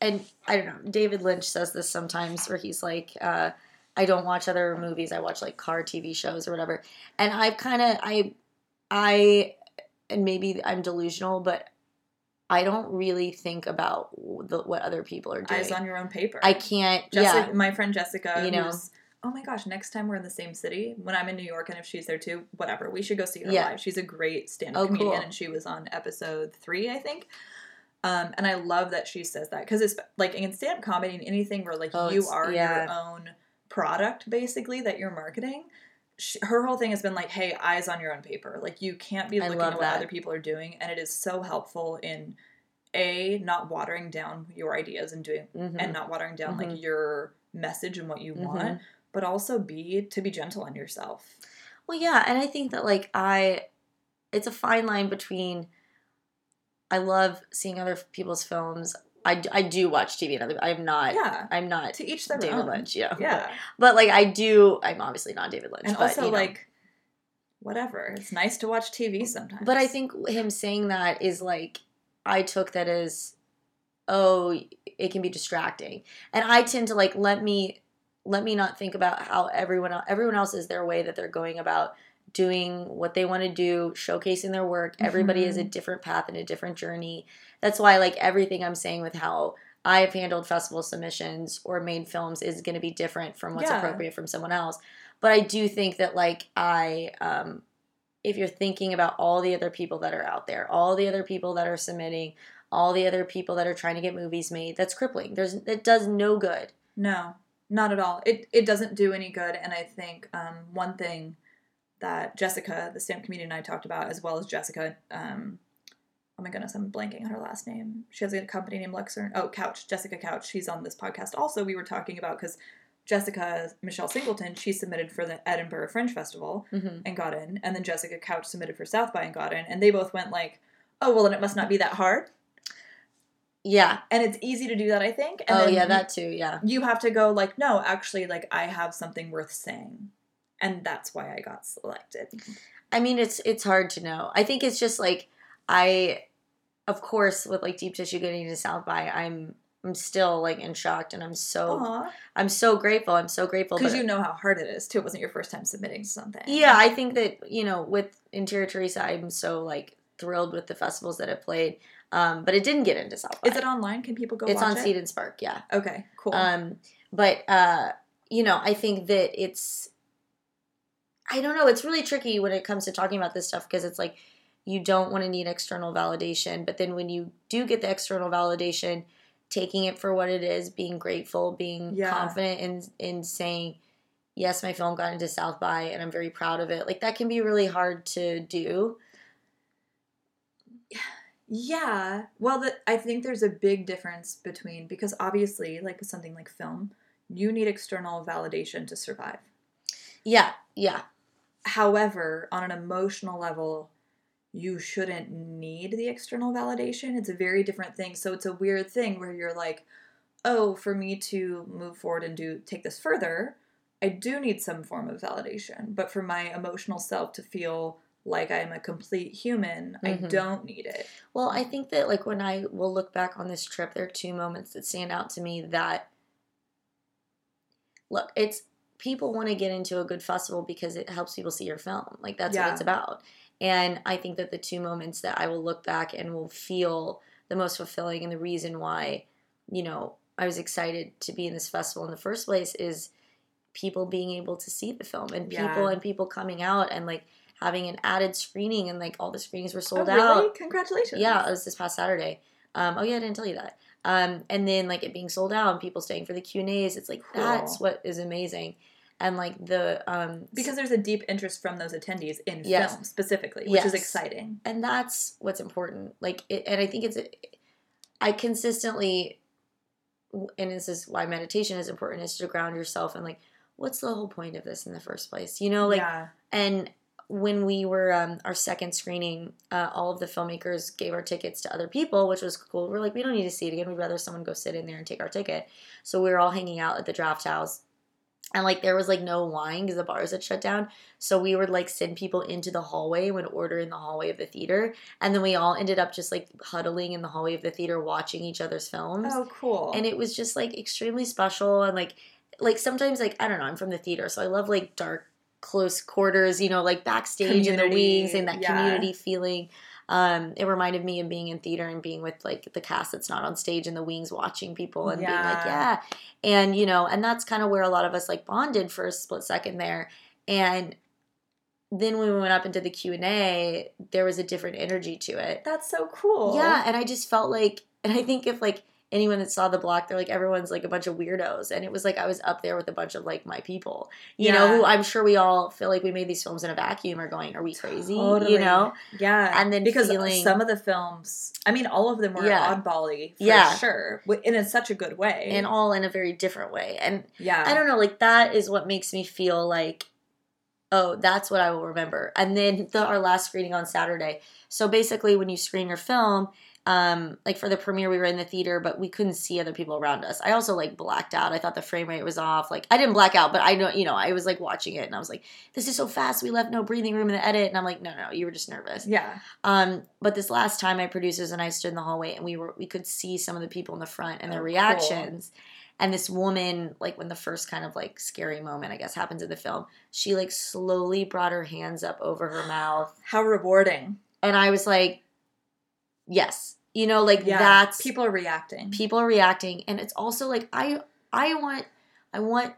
and I don't know, David Lynch says this sometimes where he's like, uh, I don't watch other movies, I watch like car TV shows or whatever. And I've kind of, I, I, and maybe I'm delusional, but I don't really think about the, what other people are doing. eyes on your own paper I can't, Jessica, yeah. my friend jessica You know. Oh my gosh next time we're in the same city when i'm in new york and if she's there too whatever we should go see her Yeah. live she's a great stand-up Oh, comedian cool. and she was on episode three i think um, and I love that she says that because it's like in stand-up comedy and anything where like Oh, you are yeah. your own product basically that you're marketing. She, her whole thing has been like, "Hey, eyes on your own paper. Like you can't be looking at what that. other people are doing." And it is so helpful in a not watering down your ideas and doing Mhm. and not watering down Mhm. like your message and what you Mhm. want, but also be to be gentle on yourself. Well, yeah, and I think that like I, it's a fine line between. I love seeing other people's films. I, I do watch TV and other. I'm not. Yeah, I'm not to each their David own. Lynch. Yeah. Yeah, But, like I do. I'm obviously not David Lynch. and but, also you know. like whatever. It's nice to watch TV sometimes. But I think him saying that is like I took that as oh it can be distracting, and I tend to like let me let me not think about how everyone else, everyone else is their way that they're going about doing what they want to do, showcasing their work. Everybody is a Mhm. different path and a different journey. That's why like everything I'm saying with how I have handled festival submissions or made films is going to be different from what's Yeah. appropriate from someone else. But I do think that like I um if you're thinking about all the other people that are out there, all the other people that are submitting, all the other people that are trying to get movies made, that's crippling. There's it does no good. No, not at all. It it doesn't do any good. And I think um, one thing that Jessica, the stamp comedian, and I talked about, as well as Jessica. Um, oh my goodness, I'm blanking on her last name. She has a company named Luxern. Oh, Couch, Jessica Couch. She's on this podcast. Also, we were talking about because Jessica Michelle Singleton, she submitted for the Edinburgh Fringe Festival hmm and got in, and then Jessica Couch submitted for South by and got in, and they both went like, "Oh, well, then it must not be that hard." Yeah. And it's easy to do that, I think. And oh yeah, that too. Yeah. you have to go like no actually like i have something worth saying and that's why i got selected I mean, it's it's hard to know. I think it's just like I, of course, with like deep tissue getting to South by, I'm I'm still like in shock, and I'm so I'm so grateful. I'm so grateful. because you know how hard it is too it wasn't your first time submitting something Yeah, I think that you know with Interior Teresa, I'm so like thrilled with the festivals that it played. Um, but it didn't get into South by. is it online can people go It's on it? Seed and Spark. Yeah. okay cool Um, but uh, you know, I think that it's I don't know, it's really tricky when it comes to talking about this stuff because it's like you don't want to need external validation, but then when you do get the external validation, taking it for what it is, being grateful, being Yeah. confident in in saying yes, my film got into South by and I'm very proud of it. Like that can be really hard to do. Yeah well the, i think there's a big difference between because obviously like with something like film you need external validation to survive Yeah, yeah. However, on an emotional level, you shouldn't need the external validation. It's a very different thing. So it's a weird thing where you're like, "Oh, for me to move forward and do take this further, I do need some form of validation. But for my emotional self to feel like I'm a complete human, I Mhm. don't need it." Well, I think that like when I will look back on this trip, there are two moments that stand out to me that look, it's people want to get into a good festival because it helps people see your film. Like that's what it's about. And I think that the two moments that I will look back and will feel the most fulfilling and the reason why, you know, I was excited to be in this festival in the first place is people being able to see the film and people Yeah. and people coming out and like having an added screening and like all the screenings were sold oh, out. really? Congratulations. Yeah, it was this past Saturday. Um, oh yeah, I didn't tell you that. Um, and then like it being sold out and people staying for the Q and A's. It's like that's what is amazing. And like the um, Because there's a deep interest from those attendees in Yes. film specifically, which is exciting. and that's what's important. Like, it, and I think it's I consistently, and this is why meditation is important, is to ground yourself and like, what's the whole point of this in the first place? You know, like yeah. And when we were um, our second screening, uh, all of the filmmakers gave our tickets to other people, which was cool. We're like, we don't need to see it again. We'd rather someone go sit in there and take our ticket. So we were all hanging out at the draft house. And like there was like no wine because the bars had shut down. So we would like send people into the hallway and would order in the hallway of the theater. And then we all ended up just like huddling in the hallway of the theater watching each other's films Oh, cool. and it was just like extremely special and like like sometimes like i don't know i'm from the theater so i love like dark close quarters you know like backstage in the wings and that yeah. community feeling um it reminded me of being in theater and being with like the cast that's not on stage in the wings watching people and being like Yeah. yeah and you know and that's kind of where a lot of us like bonded for a split second there and then when we went up into the q&a there was a different energy to it That's so cool. yeah, and I just felt like, and I think if like anyone that saw the block, they're like everyone's like a bunch of weirdos, and it was like I was up there with a bunch of like my people, you know, who I'm sure we all feel like we made these films in a vacuum, or going, are we crazy, Totally. you know? Yeah. And then because feeling- some of the films, I mean, all of them were Yeah. oddbally for Yeah. sure, and in such a good way. And all in a very different way, and yeah, I don't know, like that is what makes me feel like, oh, that's what I will remember. And then the, our last screening on Saturday. So basically, when you screen your film, um, like for the premiere, we were in the theater, but we couldn't see other people around us. I also like blacked out. I thought the frame rate was off. Like I didn't black out, but I know, you know, I was like watching it and I was like, this is so fast. We left no breathing room in the edit, and I'm like, no, no, you were just nervous. yeah, Um, but this last time, my producers and I stood in the hallway, and we were we could see some of the people in the front and their Oh, cool. reactions. And this woman, like when the first kind of like scary moment, I guess, happens in the film, she like slowly brought her hands up over her mouth, how rewarding. and I was like, yes, You know, like Yeah. that's people are reacting. people are reacting and it's also like i i want i want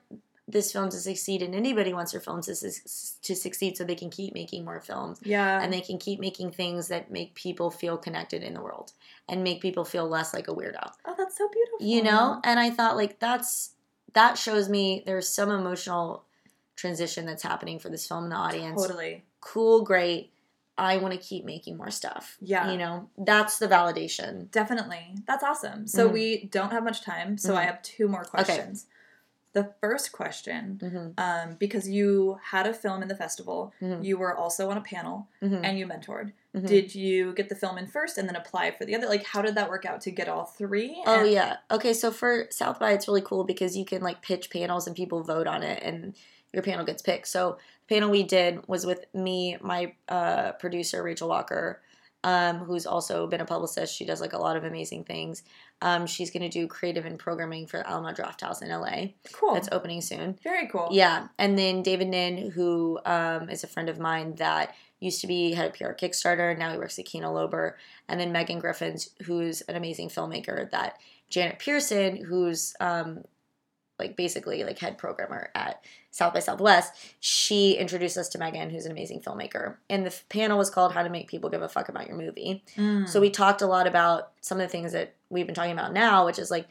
this film to succeed and anybody wants their films to, su- to succeed so they can keep making more films yeah. and they can keep making things that make people feel connected in the world and make people feel less like a weirdo oh, that's so beautiful. you know and i thought like that's that shows me there's some emotional transition that's happening for this film in the audience Totally. cool great i want to keep making more stuff Yeah. you know that's the validation Definitely. That's awesome. So Mhm. we don't have much time, so I Mhm. have two more questions. The first question, hmm um, because you had a film in the festival, Mhm. you were also on a panel hmm and you mentored. Mhm. Did you get the film in first and then apply for the other? Like, how did that work out to get all three? Oh And- yeah. Okay, so for South by it's really cool because you can like pitch panels and people vote on it and your panel gets picked. So panel we did was with me, my uh, producer Rachel Walker, um, who's also been a publicist. She does like a lot of amazing things. Um, she's gonna do creative and programming for Alamo Drafthouse in LA. Cool. That's opening soon. Very cool. Yeah, and then David Nin, who um, is a friend of mine that used to be head of PR Kickstarter, and now he works at Kino Lorber, and then Megan Griffiths, who's an amazing filmmaker. That Janet Pierson, who's um, like basically like head programmer at South by Southwest, she introduced us to Megan, who's an amazing filmmaker. And the f- panel was called "How to Make People Give a Fuck About Your Movie." Mm. So we talked a lot about some of the things that we've been talking about now, which is like.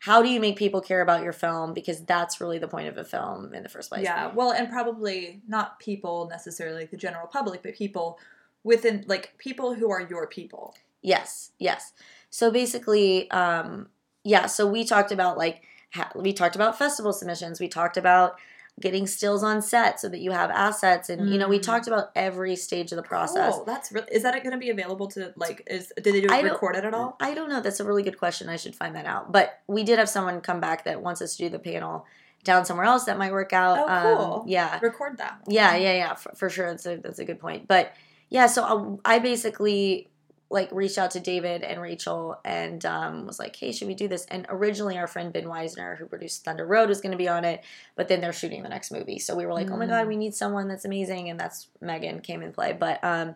How do you make people care about your film? Because that's really the point of a film in the first place. Yeah, well, and probably not people necessarily, like the general public, but people within, like people who are your people. Yes, yes. So basically, um, yeah. So we talked about like ha- we talked about festival submissions. We talked about getting stills on set so that you have assets, and you know we Mm. talked about every stage of the process. Cool. That's really. Is that going to be available to like? Is did they do it don't- record it at all? I don't know. That's a really good question. I should find that out. But we did have someone come back that wants us to do the panel down somewhere else that might work out. Oh, cool. Um, yeah. Record that. Yeah, yeah, yeah, for, for sure. That's a that's a good point. But yeah, so I, I basically like reached out to David and Rachel and um, was like, hey, should we do this? And originally, our friend Ben Wiessner, who produced Thunder Road, was going to be on it, but then they're shooting the next movie, so we were like, oh my god, Mm. we need someone that's amazing, and that's Megan came in play. But um,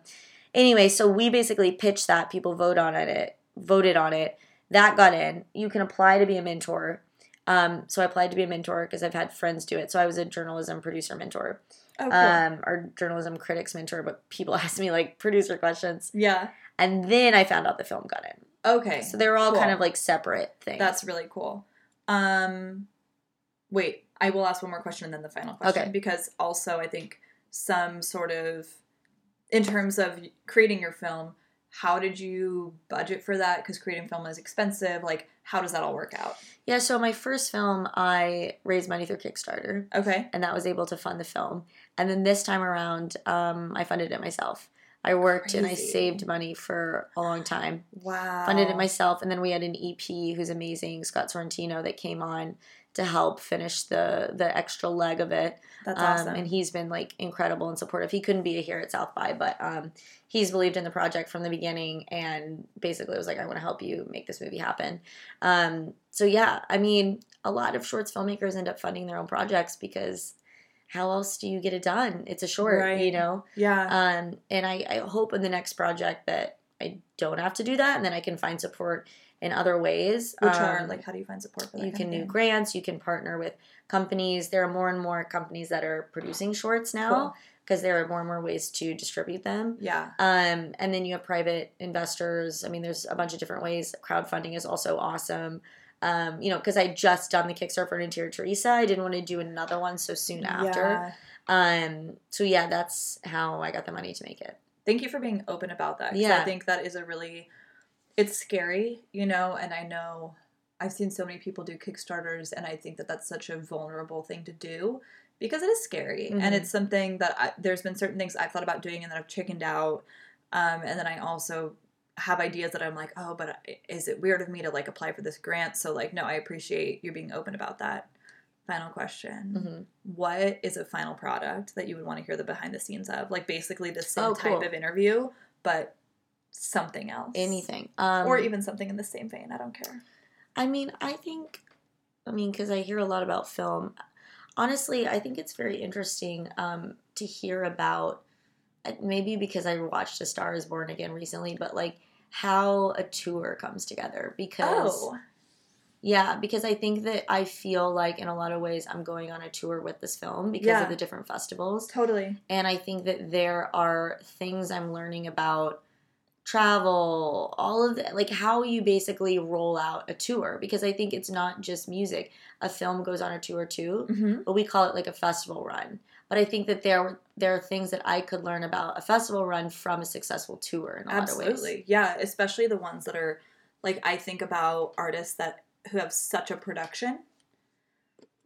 anyway, so we basically pitched that. People vote on it, voted on it. That got in. You can apply to be a mentor. Um, so I applied to be a mentor because I've had friends do it. So I was a journalism producer mentor Oh, cool. um, or journalism critics mentor, but people ask me like producer questions. yeah. And then I found out the film got in. Okay. So they were all Cool. kind of like separate things. That's really cool. Um, wait, I will ask one more question and then the final question Okay. because also I think some sort of, in terms of creating your film, how did you budget for that? Because creating film is expensive. Like, how does that all work out? yeah, so my first film, I raised money through Kickstarter, Okay. and that was able to fund the film. And then this time around, um, I funded it myself. I worked and I saved money for a long time. Wow. Funded it myself, and then we had an EP who's amazing, Scott Sorrentino, that came on to help finish the the extra leg of it. That's um, awesome. and he's been like incredible and supportive. He couldn't be here at South by, but um, he's believed in the project from the beginning, and basically was like, "I want to help you make this movie happen." Um, so yeah, I mean, a lot of shorts filmmakers end up funding their own projects because how else do you get it done? It's a short, you know. yeah. Um, and I, I hope in the next project that I don't have to do that, and then I can find support in other ways. Which are Um, like, how do you find support for that? you can do grants you can partner with companies there are more and more companies that are producing shorts now Cool. because there are more and more ways to distribute them Yeah. um, and then you have private investors i mean there's a bunch of different ways crowdfunding is also awesome um, you know because i just done the kickstarter for an interior teresa i didn't want to do another one so soon after Yeah. um, so yeah that's how i got the money to make it thank you for being open about that. Yeah. I think that is a really, it's scary, you know, and I know I've seen so many people do Kickstarters, and I think that that's such a vulnerable thing to do because it is scary, Mhm. and it's something that I, there's been certain things I've thought about doing, and that I've chickened out, um, and then I also have ideas that I'm like, oh, but is it weird of me to like apply for this grant? So like, no, I appreciate you being open about that. Final question Mhm. what is a final product that you would want to hear the behind the scenes of? Like basically the same Oh, type cool. of interview, but something else. anything um, or even something in the same vein. I don't care. I mean, I think, I mean, because I hear a lot about film. Honestly, I think it's very interesting um, to hear about, uh, maybe because I watched A Star is Born again recently, but like how a tour comes together because Oh, yeah, because I think that I feel like in a lot of ways I'm going on a tour with this film because Yeah. of the different festivals. totally. And I think that there are things I'm learning about travel, all of that, like how you basically roll out a tour. Because I think it's not just music. A film goes on a tour too, hmm but we call it like a festival run. But I think that there there are things that I could learn about a festival run from a successful tour in a lot of ways. Absolutely. Yeah, especially the ones that are like I think about artists that who have such a production,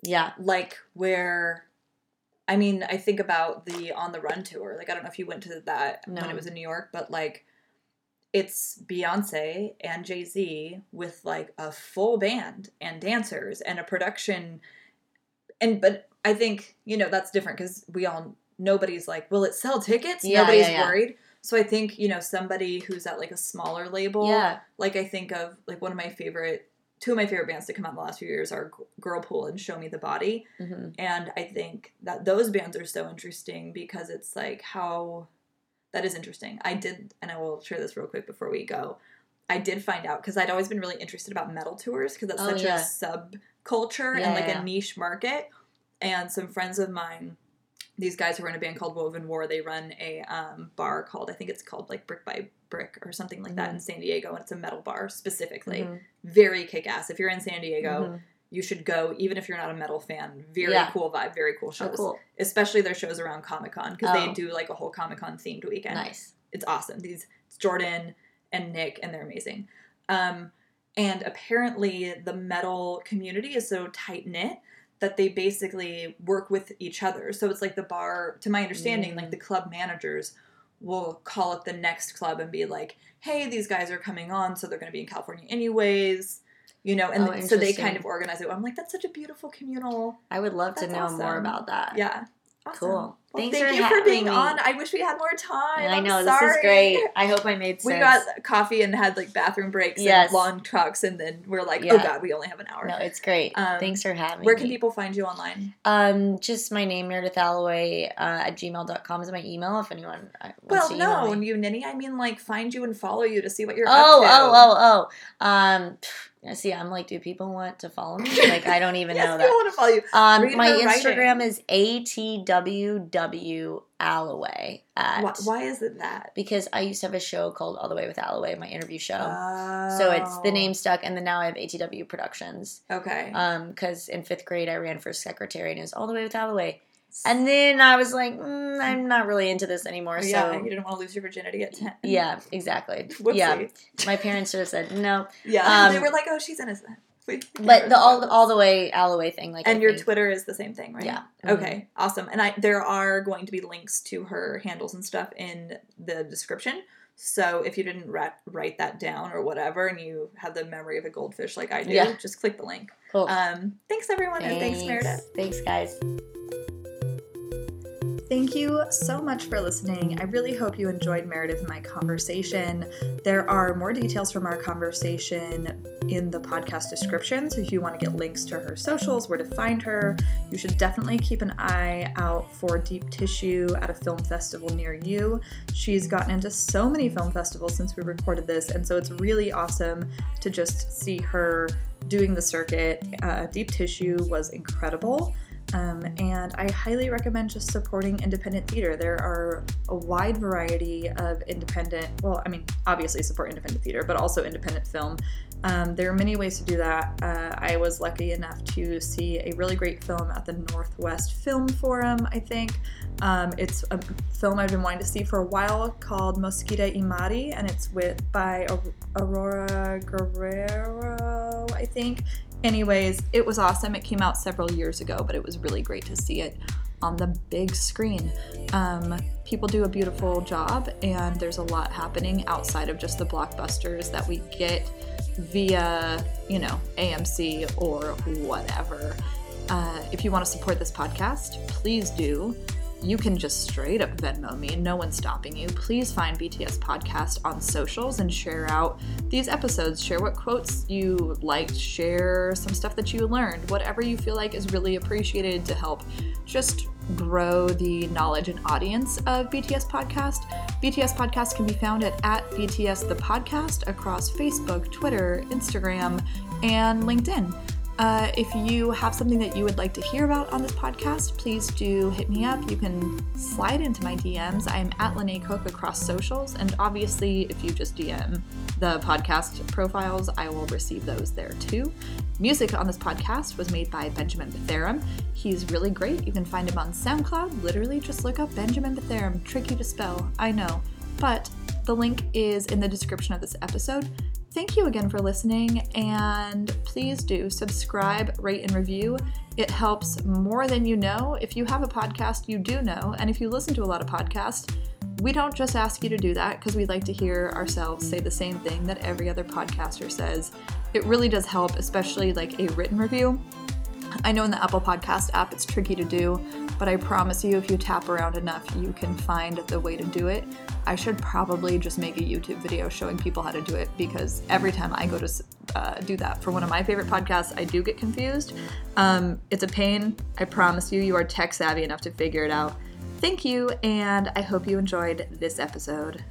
Yeah. like where I mean, I think about the on the run tour. Like I don't know if you went to that when it was in New York, but like it's Beyonce and Jay-Z with like a full band and dancers and a production and but I think, you know, that's different cuz we all nobody's like, will it sell tickets? Yeah, nobody's yeah, yeah. worried. So I think, you know, somebody who's at like a smaller label, Yeah. like I think of like one of my favorite two of my favorite bands to come out in the last few years are Girlpool and Show Me the Body. hmm And I think that those bands are so interesting because it's like how that is interesting. I did, and I will share this real quick before we go. I did find out because I'd always been really interested about metal tours because that's Oh, such yeah. a subculture Yeah, and like yeah. a niche market. And some friends of mine, these guys who are in a band called Woven War, they run a um, bar called I think it's called like Brick by Brick or something like that Mhm. in San Diego, and it's a metal bar specifically. Mhm. Very kick ass. If you're in San Diego, Mhm. you should go, even if you're not a metal fan. Very Yeah. cool vibe, very cool Oh, shows. cool. Especially their shows around Comic Con because they Oh. do like a whole Comic Con themed weekend. Nice. It's awesome. These it's Jordan and Nick, and they're amazing. Um, and apparently, the metal community is so tight knit that they basically work with each other. So it's like the bar, to my understanding, Mm. like the club managers will call up the next club and be like, "Hey, these guys are coming on, so they're going to be in California anyways." You know, and Oh, so they kind of organize it. I'm like, that's such a beautiful communal. I would love to know more about that. Yeah. Awesome. Cool. Well, thank for you for being me. on. I wish we had more time. I know this is great. I hope I made sense. We got coffee and had like bathroom breaks Yes. and long talks, and then we're like, oh god, we only have an hour. No, it's great. Um, Thanks for having me. Where me. can people find you online? Um, just my name, Meredith Alloway, uh, at gmail.com is my email if anyone uh, wants Well, to no, me. you ninny. I mean, like, find you and follow you to see what you're Oh, up to. oh, oh, oh. Um, see, I'm like, do people want to follow me? Like, I don't even yes, know that. people want to follow you. Um, Read my Instagram writing. is atww alloway at Why, why is it that? because I used to have a show called All the Way with Alloway, my interview show. So it's the Oh. name stuck, and then now I have ATW Productions. Okay. Um, because in fifth grade I ran for secretary, and it was All the Way with Alloway. And then I was like, mm, I'm not really into this anymore. So yeah, you didn't want to lose your virginity at ten. yeah, exactly. Whoopsie. Yeah, my parents sort of said no, Yeah, Um, they were like, "Oh, she's innocent." We- we can't but the all all the way Alloway thing, like, and I your think- Twitter is the same thing, right? Yeah. Okay, awesome. And I there are going to be links to her handles and stuff in the description. So if you didn't write, write that down or whatever, and you have the memory of a goldfish like I do, Yeah. just click the link. Cool. Um, thanks everyone, and thanks Meredith. Thanks, guys. Thank you so much for listening. I really hope you enjoyed Meredith and my conversation. There are more details from our conversation in the podcast description. So if you want to get links to her socials, where to find her, you should definitely keep an eye out for Deep Tissue at a film festival near you. She's gotten into so many film festivals since we recorded this, and so it's really awesome to just see her doing the circuit. Uh, Deep Tissue was incredible. Um, and I highly recommend just supporting independent theater. There are a wide variety of independent, well, I mean, obviously support independent theater, but also independent film. Um, there are many ways to do that. Uh, I was lucky enough to see a really great film at the Northwest Film Forum, I think. Um, it's a film I've been wanting to see for a while called Mosquita y Mari, and it's with by Aurora Guerrero, I think. Anyways, it was awesome. It came out several years ago, but it was really great to see it on the big screen. Um, people do a beautiful job, and there's a lot happening outside of just the blockbusters that we get via, you know, AMC or whatever. Uh, if you want to support this podcast, please do. You can just straight up Venmo me, no one's stopping you. Please find BTS Podcast on socials and share out these episodes. Share what quotes you liked, share some stuff that you learned, whatever you feel like is really appreciated to help just grow the knowledge and audience of BTS Podcast. BTS Podcast can be found at, at BTS the Podcast across Facebook, Twitter, Instagram, and LinkedIn. Uh, if you have something that you would like to hear about on this podcast, please do hit me up. You can slide into my DMs. I am at Lynae Cook across socials, and obviously, if you just DM the podcast profiles, I will receive those there too. Music on this podcast was made by Benjamin Betherum. He's really great. You can find him on SoundCloud. Literally, just look up Benjamin Betherum. Tricky to spell, I know, but the link is in the description of this episode. Thank you again for listening, and please do subscribe, rate, and review. It helps more than you know. If you have a podcast, you do know, and if you listen to a lot of podcasts, we don't just ask you to do that because we like to hear ourselves say the same thing that every other podcaster says. It really does help, especially like a written review. I know in the Apple Podcast app it's tricky to do, but I promise you, if you tap around enough, you can find the way to do it. I should probably just make a YouTube video showing people how to do it because every time I go to uh, do that for one of my favorite podcasts, I do get confused. Um, it's a pain. I promise you, you are tech savvy enough to figure it out. Thank you, and I hope you enjoyed this episode.